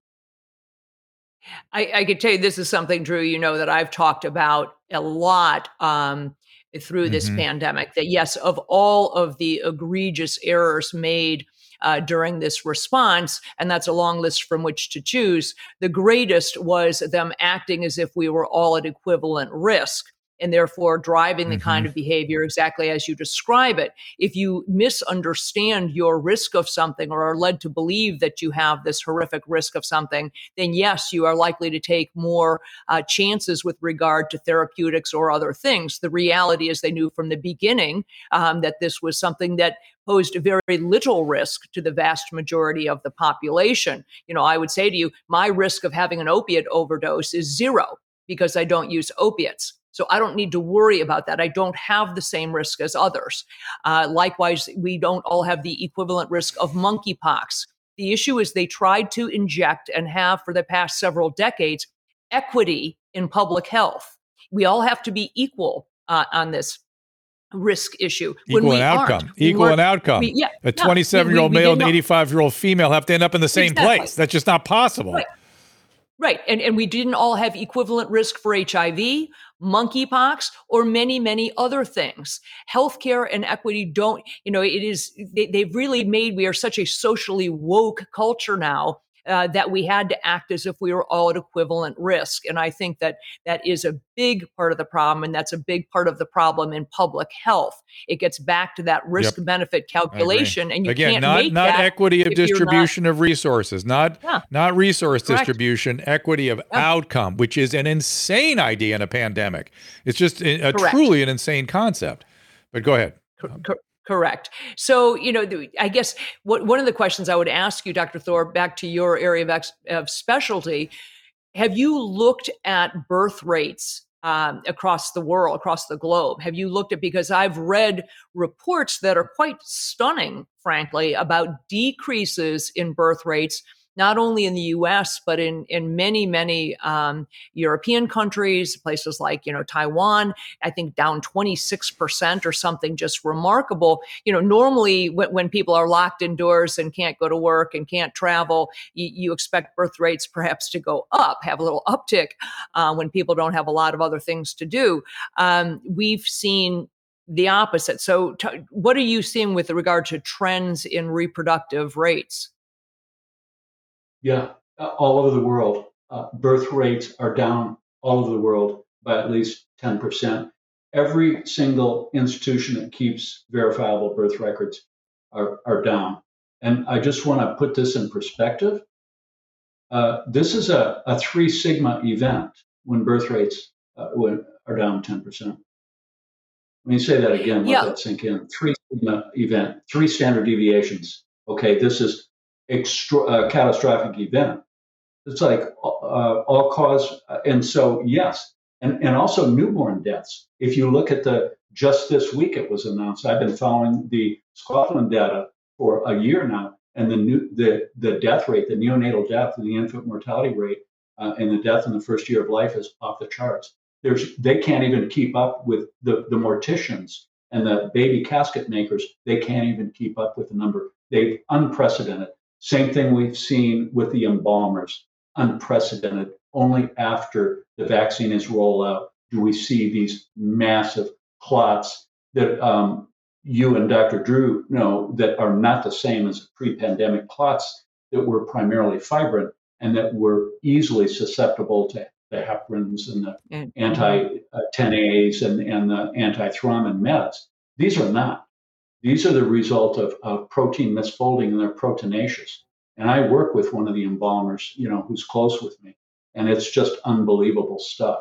I, I could tell you this is something, Drew, you know, that I've talked about a lot um, through this mm-hmm. pandemic. That, yes, of all of the egregious errors made uh, during this response, and that's a long list from which to choose, the greatest was them acting as if we were all at equivalent risk and therefore driving the mm-hmm. kind of behavior exactly as you describe it. If you misunderstand your risk of something or are led to believe that you have this horrific risk of something, then yes, you are likely to take more uh, chances with regard to therapeutics or other things. The reality is they knew from the beginning um, that this was something that posed very little risk to the vast majority of the population. You know, I would say to you, my risk of having an opiate overdose is zero because I don't use opiates. So I don't need to worry about that. I don't have the same risk as others. Uh, likewise, we don't all have the equivalent risk of monkeypox. The issue is they tried to inject and have for the past several decades equity in public health. We all have to be equal uh, on this risk issue. Equal in outcome. Equal in outcome. We, yeah, a 27 year old male and 85 year old female have to end up in the same exactly. place. That's just not possible. Right. Right. And, and we didn't all have equivalent risk for HIV, monkeypox, or many, many other things. Healthcare and equity don't, you know, it is, they, they've really made, we are such a socially woke culture now uh, that we had to act as if we were all at equivalent risk. And I think that that is a big part of the problem, and that's a big part of the problem in public health. It gets back to that risk yep. benefit calculation, and you Again, can't not, make not equity of distribution not, of resources, not yeah. not resource Correct. distribution, equity of yeah. outcome, which is an insane idea in a pandemic. It's just a, a truly an insane concept. But go ahead. Correct. So, you know, I guess what, one of the questions I would ask you, Dr. Thor, back to your area of, ex, of specialty, have you looked at birth rates um, across the world, across the globe? Have you looked at, because I've read reports that are quite stunning, frankly, about decreases in birth rates not only in the U.S. but in in many many um, European countries, places like you know Taiwan. I think down 26 percent or something, just remarkable. You know, normally when, when, people are locked indoors and can't go to work and can't travel, you, you expect birth rates perhaps to go up, have a little uptick uh, when people don't have a lot of other things to do. Um, we've seen the opposite. So, t- what are you seeing with regard to trends in reproductive rates? Yeah, uh, all over the world. Uh, birth rates are down all over the world by at least 10%. Every single institution that keeps verifiable birth records are, are down. And I just want to put this in perspective. Uh, this is a, a three sigma event when birth rates uh, when, are down 10%. Let me say that again, let yeah. that sink in. Three sigma event, three standard deviations. Okay, this is extra, uh, catastrophic event. It's like uh, all cause, uh, and so yes, and and also newborn deaths. If you look at the just this week, it was announced. I've been following the Scotland data for a year now, and the new the the death rate, the neonatal death, and the infant mortality rate, uh, and the death in the first year of life is off the charts. There's they can't even keep up with the the morticians and the baby casket makers. They can't even keep up with the number. They've unprecedented. Same thing we've seen with the embalmers, unprecedented. Only after the vaccine is rolled out do we see these massive clots that um, you and Dr. Drew know that are not the same as pre-pandemic clots that were primarily fibrin and that were easily susceptible to the heparins and the mm-hmm. anti-10As and, and the anti-thrombin meds. These are not. These are the result of, of protein misfolding and they're proteinaceous. And I work with one of the embalmers, you know, who's close with me. And it's just unbelievable stuff.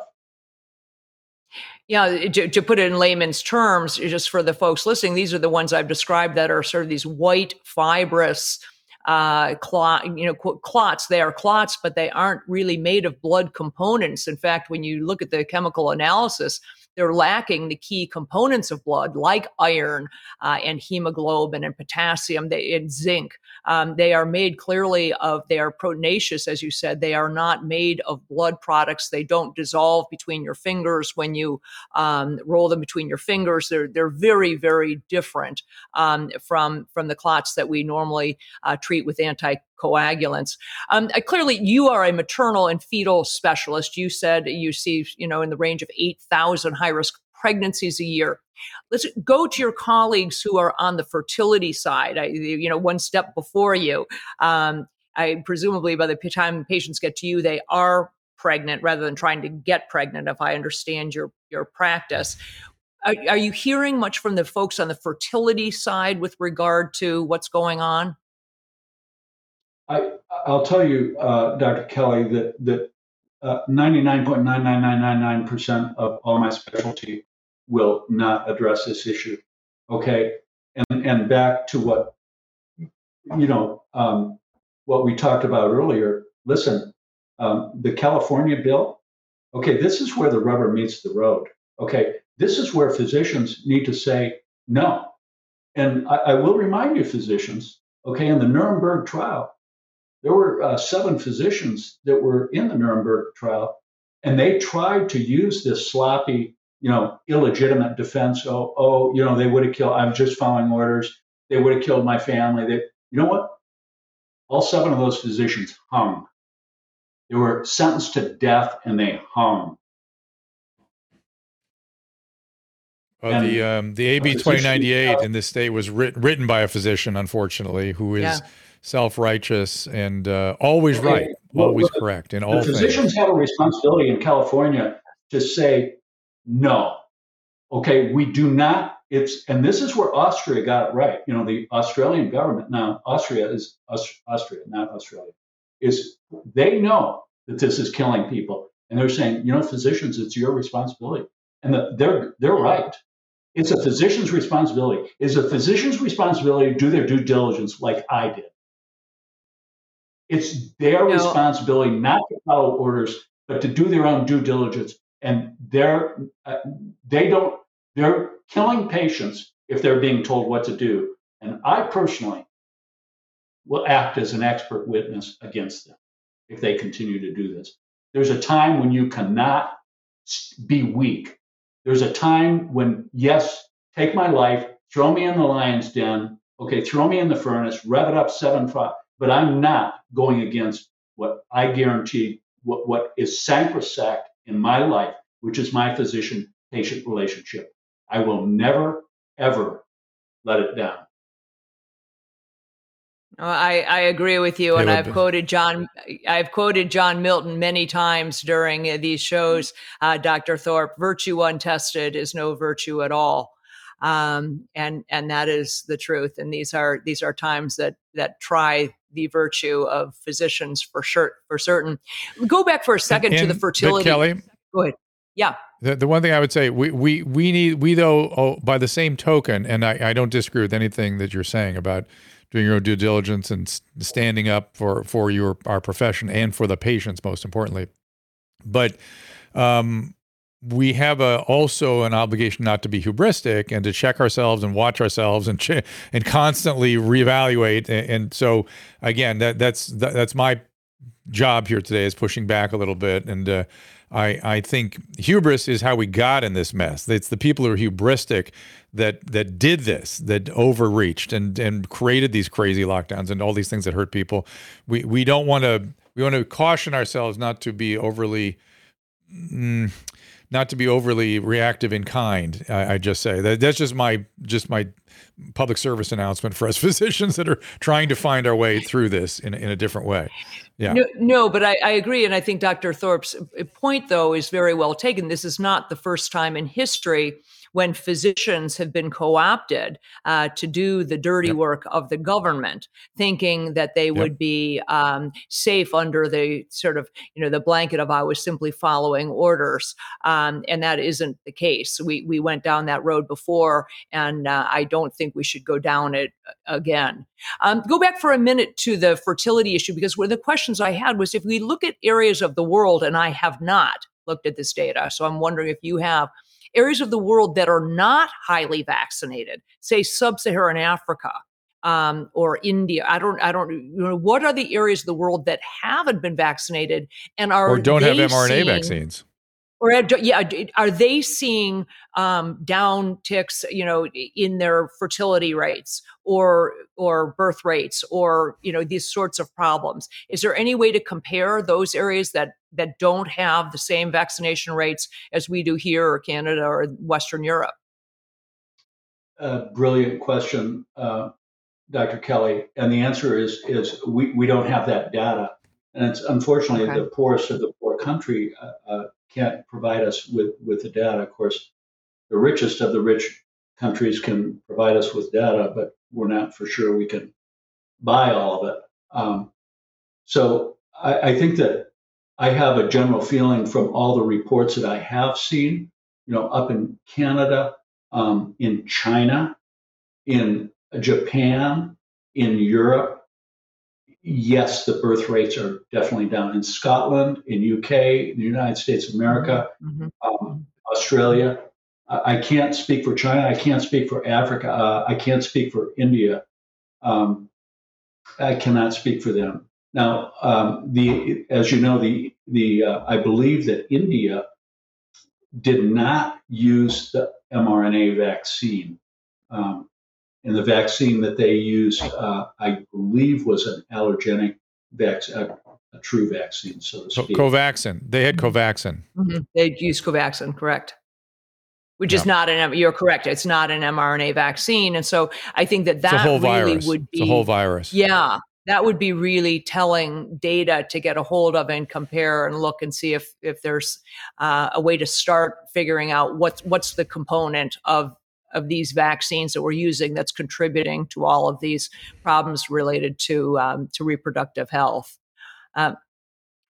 Yeah, to, to, put it in layman's terms, just for the folks listening, these are the ones I've described that are sort of these white, fibrous uh, clot, you know, clots. They are clots, but they aren't really made of blood components. In fact, when you look at the chemical analysis, they're lacking the key components of blood, like iron uh, and hemoglobin and potassium they, and zinc. Um, they are made clearly of, they are proteinaceous, as you said. They are not made of blood products. They don't dissolve between your fingers when you um, roll them between your fingers. They're, they're very, very different um, from, from the clots that we normally uh, treat with anti coagulants. Um, uh, clearly, you are a maternal and fetal specialist. You said you see, you know, in the range of 8,000 high risk pregnancies a year. Let's go to your colleagues who are on the fertility side, I, you know, one step before you. Um, I presumably by the time patients get to you, they are pregnant rather than trying to get pregnant, if I understand your, your practice. Are, are you hearing much from the folks on the fertility side with regard to what's going on? I, I'll tell you, uh, Dr. Kelly, that that uh, 99.99999% of all my specialty will not address this issue. Okay, and and back to what you know, um, what we talked about earlier. Listen, um, the California bill. Okay, this is where the rubber meets the road. Okay, this is where physicians need to say no. And I, I will remind you, physicians. Okay, in the Nuremberg trial, there were uh, seven physicians that were in the Nuremberg trial, and they tried to use this sloppy, you know, illegitimate defense. Oh, oh, you know, they would have killed. I'm just following orders. They would have killed my family. They, you know what? All seven of those physicians hung. They were sentenced to death, and they hung. Well, the um, the AB twenty ninety eight in this state was writ- written by a physician, unfortunately, who is. Yeah self righteous and uh, always right, well, always well, correct in all physicians things. have a responsibility in California to say no. Okay, we do not. It's and this is where Austria got it right. You know, the Australian government now. Austria is Austria, not Australia. Is they know that this is killing people, and they're saying, you know, physicians, it's your responsibility, and the, they're they're right. It's a physician's responsibility. It's a physician's responsibility to do their due diligence, like I did. It's their no. responsibility not to follow orders, but to do their own due diligence. And they're uh, they don't they're killing patients if they're being told what to do. And I personally will act as an expert witness against them if they continue to do this. There's a time when you cannot be weak. There's a time when, yes, take my life, throw me in the lion's den, okay, throw me in the furnace, rev it up seven five, but I'm not going against what I guarantee, what, what is sacrosanct in my life, which is my physician patient relationship. I will never, ever let it down. I, I agree with you, and I've quoted John. I've quoted John Milton many times during these shows. Uh, Dr. Thorpe, virtue untested is no virtue at all um, and and that is the truth. And these are these are times that that try the virtue of physicians for sure for certain. Go back for a second and, to the fertility. Kelly, go ahead. Yeah. The, the one thing I would say, we we we need we though oh, by the same token, and I, I don't disagree with anything that you're saying about doing your own due diligence and standing up for for your our profession and for the patients most importantly. But um, we have a, also an obligation not to be hubristic and to check ourselves and watch ourselves and ch- and constantly reevaluate. And, and so again, that that's that, that's my job here today is pushing back a little bit. And uh, I I think hubris is how we got in this mess. It's the people who are hubristic that that did this, that overreached and and created these crazy lockdowns and all these things that hurt people. We we don't want to we want to caution ourselves not to be overly. Mm, not to be overly reactive in kind. I, I just say that that's just my just my public service announcement for us physicians that are trying to find our way through this in, in a different way. Yeah. No, no but I, I, agree. And I think Dr. Thorpe's point, though, is very well taken. This is not the first time in history when physicians have been co opted uh, to do the dirty yep. work of the government, thinking that they yep. would be um, safe under the sort of, you know, the blanket of I was simply following orders. Um, and that isn't the case. We, we went down that road before, and uh, I don't think we should go down it uh, again. Um, go back for a minute to the fertility issue because one of the questions I had was if we look at areas of the world, and I have not looked at this data, so I'm wondering if you have areas of the world that are not highly vaccinated, say sub-Saharan Africa, um, or India. I don't, I don't, you know, what are the areas of the world that haven't been vaccinated and are or don't have mRNA vaccines? Or yeah, are they seeing um, down ticks, you know, in their fertility rates or or birth rates or you know these sorts of problems? Is there any way to compare those areas that that don't have the same vaccination rates as we do here, or Canada, or Western Europe? A brilliant question, uh, Dr. Kelly, and the answer is is we, we don't have that data, and it's unfortunately okay. the poorest of the poor country uh, uh, can't provide us with, with the data. Of course, the richest of the rich countries can provide us with data, but we're not for sure we can buy all of it. Um, so I, I, think that I have a general feeling from all the reports that I have seen, you know, up in Canada, um, in China, in Japan, in Europe, yes, the birth rates are definitely down in Scotland, in UK, the United States of America, mm-hmm. um, Australia. I, I can't speak for China. I can't speak for Africa. Uh, I can't speak for India. Um, I cannot speak for them. Now, um, the as you know, the the uh, I believe that India did not use the mRNA vaccine. Um, and the vaccine that they used, uh, I believe, was an allergenic vaccine, a, a, true vaccine, so to speak. Covaxin. They had mm-hmm. Covaxin. Mm-hmm. They used Covaxin, correct? Which yeah. is not an. You're correct. It's not an mRNA vaccine, and so I think that that really virus. would be it's a whole virus. Yeah, that would be really telling data to get a hold of and compare and look and see if if there's uh, a way to start figuring out what's what's the component of of these vaccines that we're using that's contributing to all of these problems related to um, to reproductive health. Um,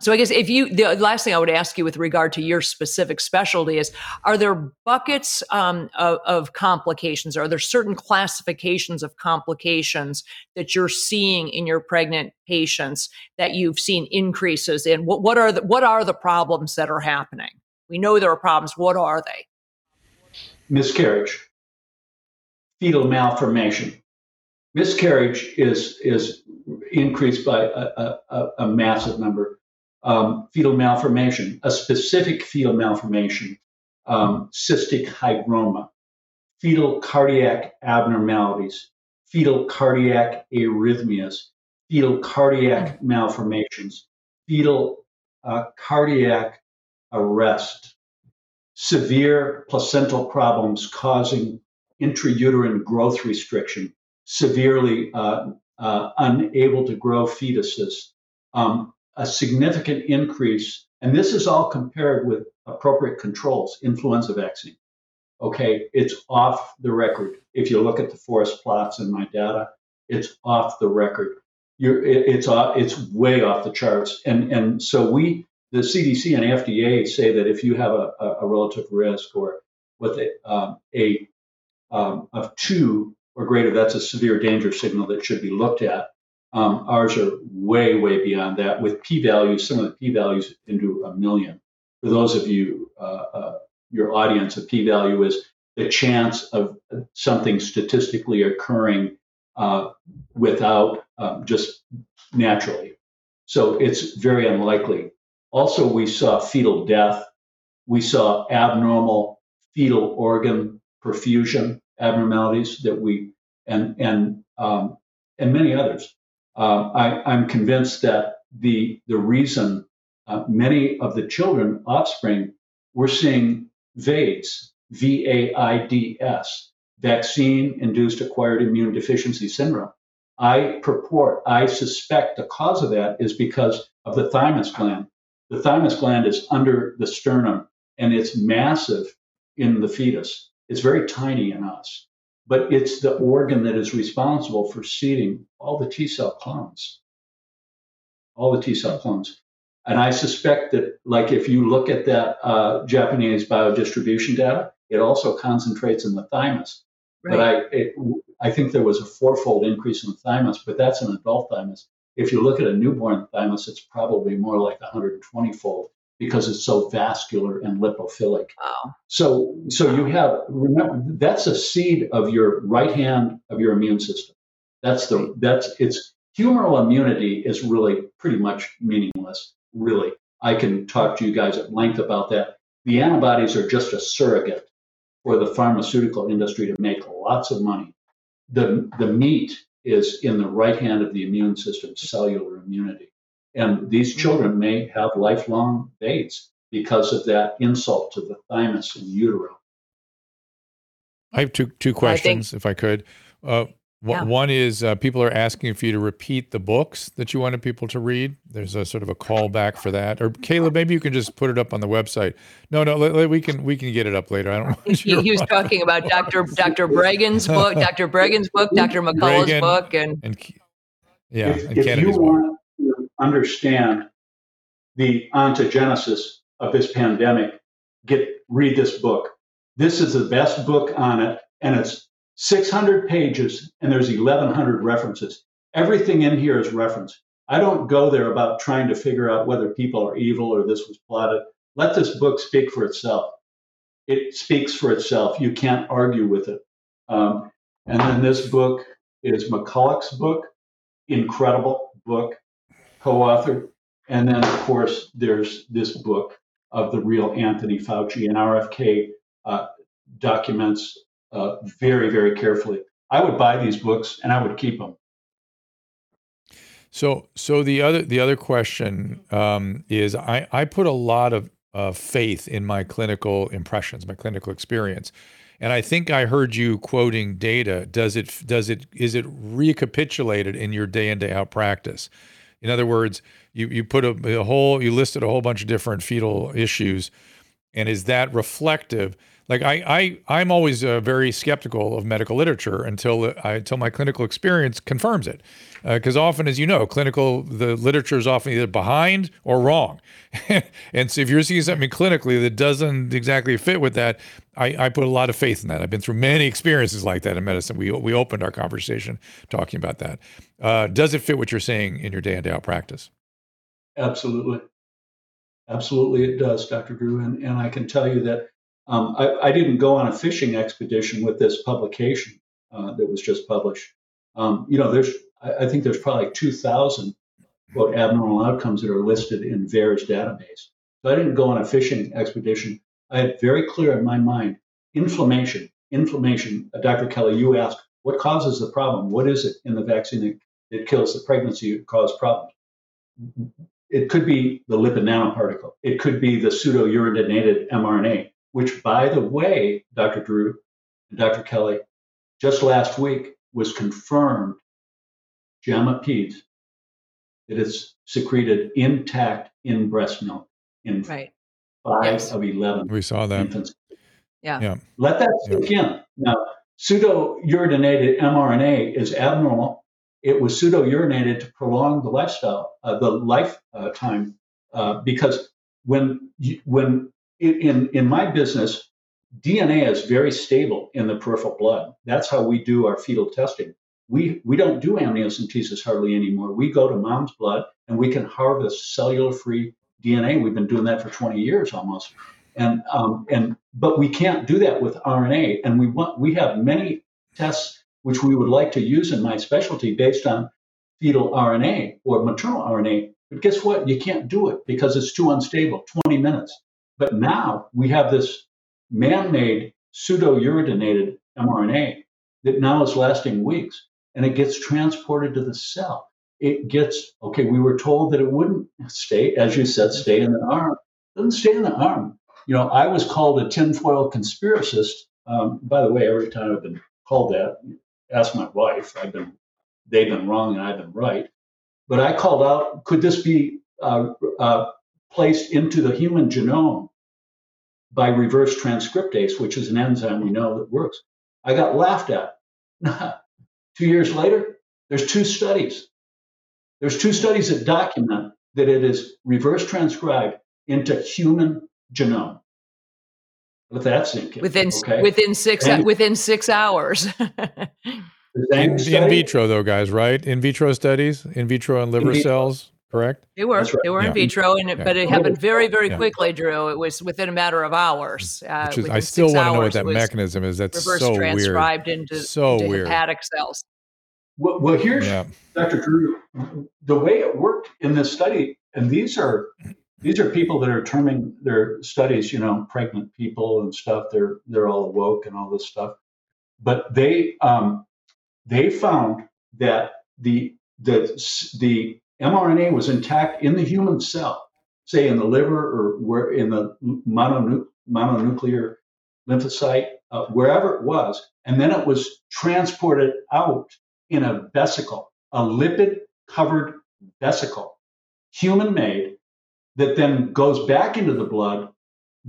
so I guess if you the last thing I would ask you with regard to your specific specialty is are there buckets um, of, of, complications? Are there certain classifications of complications that you're seeing in your pregnant patients that you've seen increases in? What, what are the what are the problems that are happening? We know there are problems. What are they? Miscarriage fetal malformation. Miscarriage is, is increased by a, a, a massive number. Um, fetal malformation, a specific fetal malformation, um, cystic hygroma, fetal cardiac abnormalities, fetal cardiac arrhythmias, fetal cardiac malformations, fetal uh, cardiac arrest, severe placental problems causing intrauterine growth restriction, severely uh, uh, unable to grow fetuses, um, a significant increase, and this is all compared with appropriate controls, influenza vaccine. Okay, it's off the record. If you look at the forest plots in my data, it's off the record. You're, it, it's off, it's way off the charts, and and so we, the CDC and FDA, say that if you have a, a relative risk or with a, um, a um, of two or greater, that's a severe danger signal that should be looked at. Um, ours are way, way beyond that with p values, some of the p values into a million. For those of you, uh, uh, your audience, a p value is the chance of something statistically occurring uh, without um, just naturally. So it's very unlikely. Also, we saw fetal death. We saw abnormal fetal organ perfusion abnormalities that we and and um, and many others. Uh, I, am convinced that the the reason uh, many of the children offspring we're seeing VAIDS, V A I D S, vaccine induced acquired immune deficiency syndrome. I purport, I suspect the cause of that is because of the thymus gland. The thymus gland is under the sternum and it's massive in the fetus. It's very tiny in us, but it's the organ that is responsible for seeding all the T cell clones, all the T cell clones. And I suspect that, like, if you look at that uh, Japanese biodistribution data, it also concentrates in the thymus. Right. But I, it, I think there was a fourfold increase in the thymus, but that's an adult thymus. If you look at a newborn thymus, it's probably more like 120 fold because it's so vascular and lipophilic. Wow. So so you have remember that's a seed of your right hand of your immune system. That's the that's it's humoral immunity is really pretty much meaningless, really. I can talk to you guys at length about that. the antibodies are just a surrogate for the pharmaceutical industry to make lots of money. The, the meat is in the right hand of the immune system, cellular immunity. And these mm-hmm. children may have lifelong VAIDS because of that insult to the thymus and utero. I have two two questions, I think, if I could. Uh, yeah. One is uh, people are asking for you to repeat the books that you wanted people to read. There's a sort of a callback for that. Or Caleb, maybe you can just put it up on the website. No, no, let, let, we can we can get it up later. I don't know. He, he was talking about Dr. Dr. Breggin's book, Dr. Breggin's book, Dr. McCullough's Reagan book, and, and yeah, if, and if you book. want to understand the ontogenesis of this pandemic, get read this book. This is the best book on it, and it's 600 pages, and there's 1,100 references. Everything in here is referenced. I don't go there about trying to figure out whether people are evil or this was plotted. Let this book speak for itself. It speaks for itself. You can't argue with it. Um, and then this book is McCullough's book, incredible book, co authored. And then, of course, there's this book of the real Anthony Fauci, and RFK uh, documents uh, very, very carefully. I would buy these books and I would keep them. So, so the other the other question um, is, I I put a lot of uh, faith in my clinical impressions, my clinical experience, and I think I heard you quoting data. Does it does it is it recapitulated in your day in day out practice? In other words, you you put a, a whole you listed a whole bunch of different fetal issues, and is that reflective? Like I, I I'm always uh, very skeptical of medical literature until I, until my clinical experience confirms it, because uh, often, as you know, clinical the literature is often either behind or wrong, and so if you're seeing something clinically that doesn't exactly fit with that, I, I put a lot of faith in that. I've been through many experiences like that in medicine. We we opened our conversation talking about that. Uh, does it fit what you're saying in your day in day out practice? Absolutely, absolutely, it does, Dr. Drew, and and I can tell you that um, I, I, didn't go on a fishing expedition with this publication uh, that was just published. Um, you know, there's I, I, think there's probably 2,000 quote abnormal outcomes that are listed in VAERS database. So I didn't go on a fishing expedition. I had very clear in my mind inflammation. Inflammation. Uh, Dr. Kelly, you asked what causes the problem. What is it in the vaccine that, that kills the pregnancy cause problems? It could be the lipid nanoparticle. It could be the pseudo uridinated mRNA which, by the way, Dr. Drew and Dr. Kelly, just last week was confirmed JAMA Peds that it's secreted intact in breast milk in right. five yes. of 11. We saw that. Infants. Yeah. yeah. Let that sink yeah. in. Now, pseudo uridinated mRNA is abnormal. It was pseudo uridinated to prolong the lifestyle, uh, the lifetime, uh, because when you, when in in my business, DNA is very stable in the peripheral blood. That's how we do our fetal testing. We we don't do amniocentesis hardly anymore. We go to mom's blood and we can harvest cellular free DNA. We've been doing that for 20 years almost. And um, and but we can't do that with RNA. And we want we have many tests which we would like to use in my specialty based on fetal RNA or maternal RNA. But guess what? You can't do it because it's too unstable. 20 minutes. But now we have this man made pseudo uridinated mRNA that now is lasting weeks and it gets transported to the cell. It gets, okay, we were told that it wouldn't stay, as you said, stay in the arm. It doesn't stay in the arm. You know, I was called a tinfoil conspiracist. Um, by the way, every time I've been called that, ask my wife. I've been, they've been wrong and I've been right. But I called out, could this be uh, uh, placed into the human genome by reverse transcriptase, which is an enzyme we know that works. I got laughed at. two years later, there's two studies. There's two studies that document that it is reverse transcribed into human genome. Let that sink in. Within okay? within six and, within six hours. in, in, vitro, though, guys, right? In vitro studies, in vitro and liver cells correct? They were. Right. They were yeah. in vitro, and it, yeah. but it happened very, very yeah. quickly, Drew. It was within a matter of hours. Uh, is, I still want to know what that mechanism is. That's reverse so transcribed weird. into, so into weird. hepatic cells. Well, well here's Dr. Drew. The way it worked in this study, and these are these are people that are terming their studies, you know, pregnant people and stuff. They're they're all awoke and all this stuff, but they um, they found that the the the mRNA was intact in the human cell, say in the liver or in the mononuclear mononuclear lymphocyte, uh, wherever it was, and then it was transported out in a vesicle, a lipid covered vesicle, human made, that then goes back into the blood,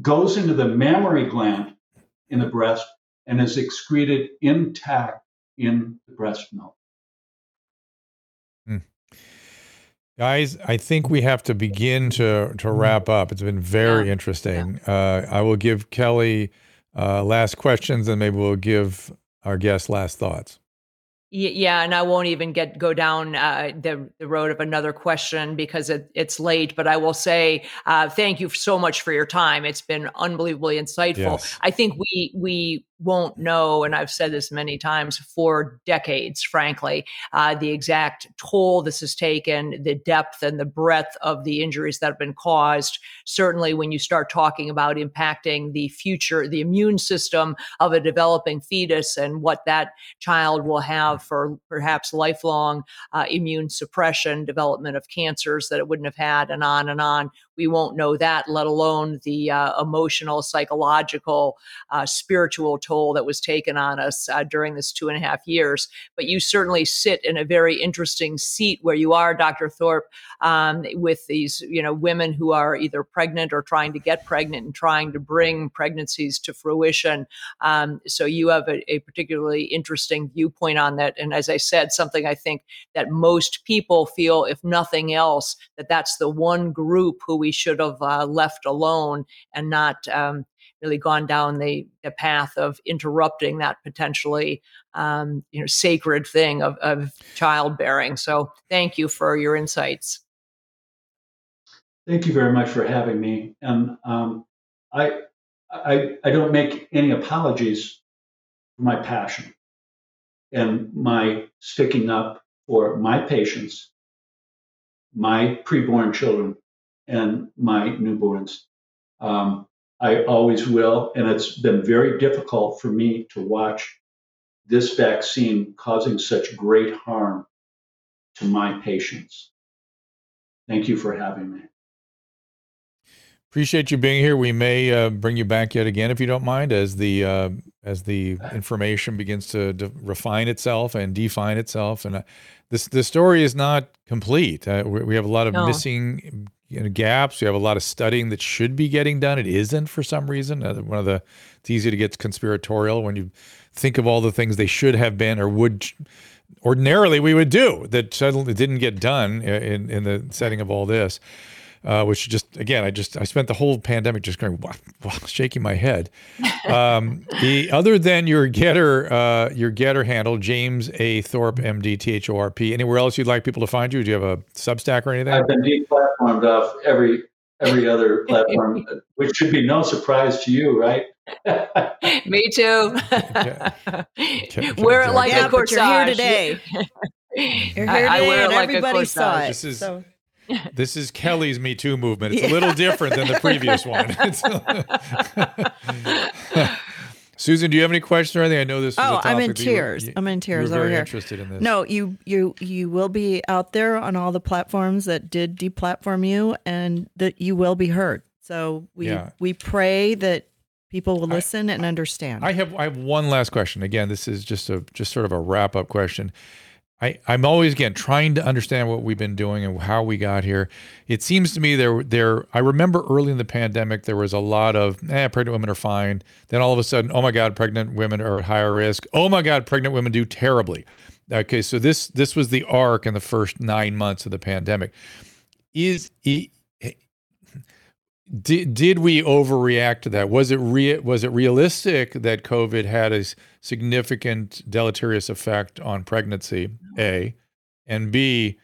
goes into the mammary gland in the breast, and is excreted intact in the breast milk. Hmm. Guys, I think we have to begin to to wrap up. It's been very yeah. interesting. Yeah. Uh, I will give Kelly uh, last questions, and maybe we'll give our guest last thoughts. Yeah, and I won't even get go down uh, the the road of another question because it, it's late. But I will say uh, thank you so much for your time. It's been unbelievably insightful. Yes. I think we we won't know, and I've said this many times for decades, frankly, uh, the exact toll this has taken, the depth and the breadth of the injuries that have been caused. Certainly, when you start talking about impacting the future, the immune system of a developing fetus and what that child will have for perhaps lifelong uh, immune suppression, development of cancers that it wouldn't have had, and on and on we won't know that, let alone the uh, emotional, psychological, uh, spiritual toll that was taken on us uh, during this two and a half years. But you certainly sit in a very interesting seat where you are, Dr. Thorpe, um, with these you know women who are either pregnant or trying to get pregnant and trying to bring pregnancies to fruition. Um, so you have a, a particularly interesting viewpoint on that. And as I said, something I think that most people feel, if nothing else, that that's the one group who we we should have uh, left alone and not um, really gone down the, the, path of interrupting that potentially um, you know sacred thing of, of childbearing. So thank you for your insights. Thank you very much for having me. And um, I, I, I don't make any apologies for my passion and my sticking up for my patients, my preborn children, and my newborns. Um, I always will, and it's been very difficult for me to watch this vaccine causing such great harm to my patients. Thank you for having me. Appreciate you being here. We may uh, bring you back yet again if you don't mind, as the uh, as the information begins to, to, refine itself and define itself. And uh, this the story is not complete. Uh, we, we, have a lot of no. missing you know, gaps. We have a lot of studying that should be getting done. It isn't for some reason. Uh, one of the it's easy to get conspiratorial when you think of all the things they should have been or would ordinarily we would do that suddenly didn't get done in in the setting of all this uh, which just again, I just I spent the whole pandemic just going wow, wow, shaking my head. Um, the other than your GETTR uh, your GETTR handle, James A Thorpe MD T H O R P. Anywhere else you'd like people to find you? Do you have a Substack or anything? I've been deplatformed off every every other platform, which should be no surprise to you, right? Me too. Wear it like yeah, a corsage. You're here today. You're here today, I, I wear it and like everybody saw it. This is, so. This is Kelly's Me Too movement. It's yeah. a little different than the previous one. Susan, do you have any questions or anything? I know this. oh, I'm in tears. You, I'm in tears over here. Interested in this? No, you you you will be out there on all the platforms that did deplatform you, and that you will be heard. So we yeah. we pray that people will listen I, and understand. I have I have one last question. Again, this is just a just sort of a wrap up question. I, I'm always again trying to understand what we've been doing and how we got here. It seems to me there there I remember early in the pandemic there was a lot of eh, pregnant women are fine. Then all of a sudden, oh my God, pregnant women are at higher risk. Oh my God, pregnant women do terribly. Okay, so this this was the arc in the first nine months of the pandemic. Is did, did we overreact to that? Was it re- was it realistic that COVID had a significant deleterious effect on pregnancy? A, and B,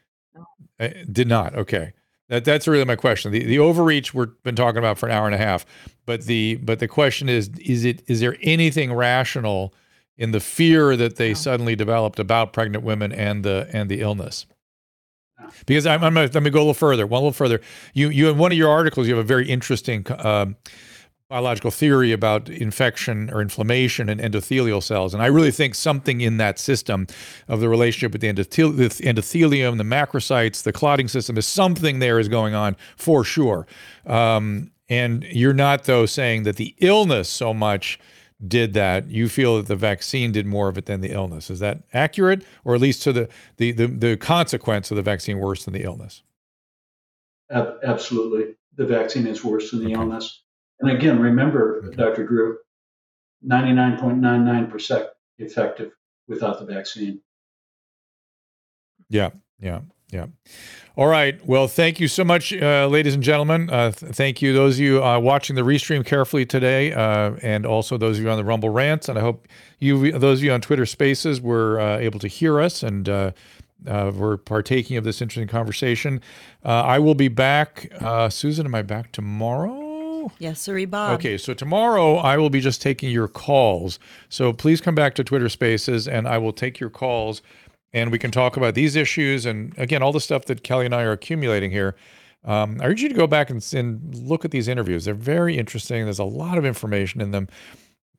uh, did not. Okay, that that's really my question. The the overreach we've been talking about for an hour and a half, but the but the question is is it is there anything rational in the fear that they suddenly developed about pregnant women and the and the illness? Because I'm, I'm gonna, let me go a little further. One little further. You you in one of your articles you have a very interesting uh, biological theory about infection or inflammation in endothelial cells, and I really think something in that system of the relationship with the, the endothelium, the macrocytes, the clotting system is something there is going on for sure. Um, and you're not though saying that the illness so much did that, you feel that the vaccine did more of it than the illness. Is that accurate, or at least to the the the, the consequence of the vaccine worse than the illness? Absolutely, the vaccine is worse than the okay. illness. And again, remember, okay. Dr. Drew, ninety nine point nine nine percent effective without the vaccine. Yeah, yeah. Yeah. All right. Well, thank you so much, uh, ladies and gentlemen. Uh, th- thank you, those of you uh, watching the restream carefully today, uh, and also those of you on the Rumble rants. And I hope you, those of you on Twitter Spaces, were uh, able to hear us and uh, were partaking of this interesting conversation. I will be back. Susan, am I back tomorrow? Yes, sir, Bob. Okay, so tomorrow I will be just taking your calls. So please come back to Twitter Spaces, and I will take your calls and we can talk about these issues and again all the stuff that Kelly and I are accumulating here. Um, I urge you to go back and, and, look at these interviews. They're very interesting. There's a lot of information in them.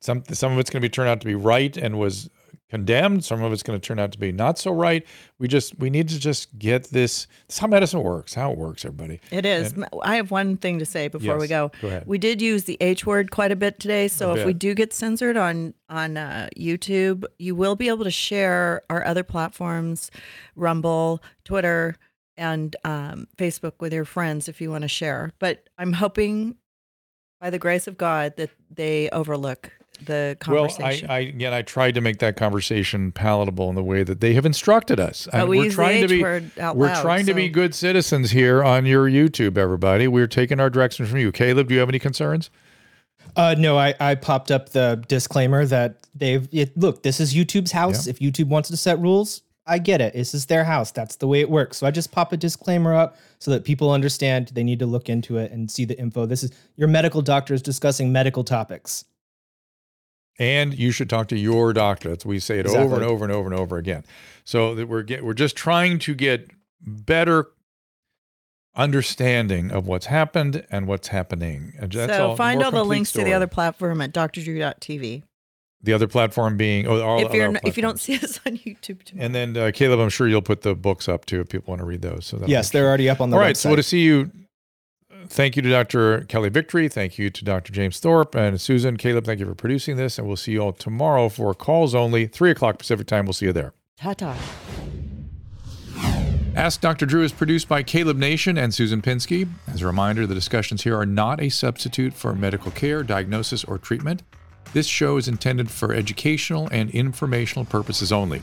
Some some of it's going to be turned out to be right and was condemned. Some of it's going to turn out to be not so right. We just we need to just get this. This how medicine works. How it works, everybody. It is. And, I have one thing to say before yes, we go. Go ahead. We did use the H word quite a bit today. So a if bit. we do get censored on on uh, YouTube, you will be able to share our other platforms, Rumble, Twitter, and um, Facebook with your friends if you want to share. But I'm hoping, by the grace of God, that they overlook the conversation. Well, I, I again, I tried to make that conversation palatable in the way that they have instructed us. But we we're trying to be we're loud, trying so. to be good citizens here on your YouTube, everybody. We're taking our direction from you. Caleb, do you have any concerns? Uh, no, I, I popped up the disclaimer that they've it, look. This is YouTube's house. Yeah. If YouTube wants to set rules, I get it. This is their house. That's the way it works. So I just pop a disclaimer up so that people understand they need to look into it and see the info. This is your medical doctor is discussing medical topics and you should talk to your doctor. That's we say it exactly. over and over and over and over again. So that we're get, we're just trying to get better understanding of what's happened and what's happening. And so all, find all the links story. to the other platform at drdrew.tv. The other platform being oh, all, if you're not, if you don't see us on YouTube tomorrow. And then uh, Caleb, I'm sure you'll put the books up too if people want to read those. So yes, they're already up on the. All website. right, so we'll to see you thank you to Dr. Kelly Victory. Thank you to Dr. James Thorpe and Susan. Caleb, thank you for producing this. And we'll see you all tomorrow for calls only, 3 o'clock Pacific time. We'll see you there. Ta ta. Ask Dr. Drew is produced by Caleb Nation and Susan Pinsky. As a reminder, the discussions here are not a substitute for medical care, diagnosis, or treatment. This show is intended for educational and informational purposes only.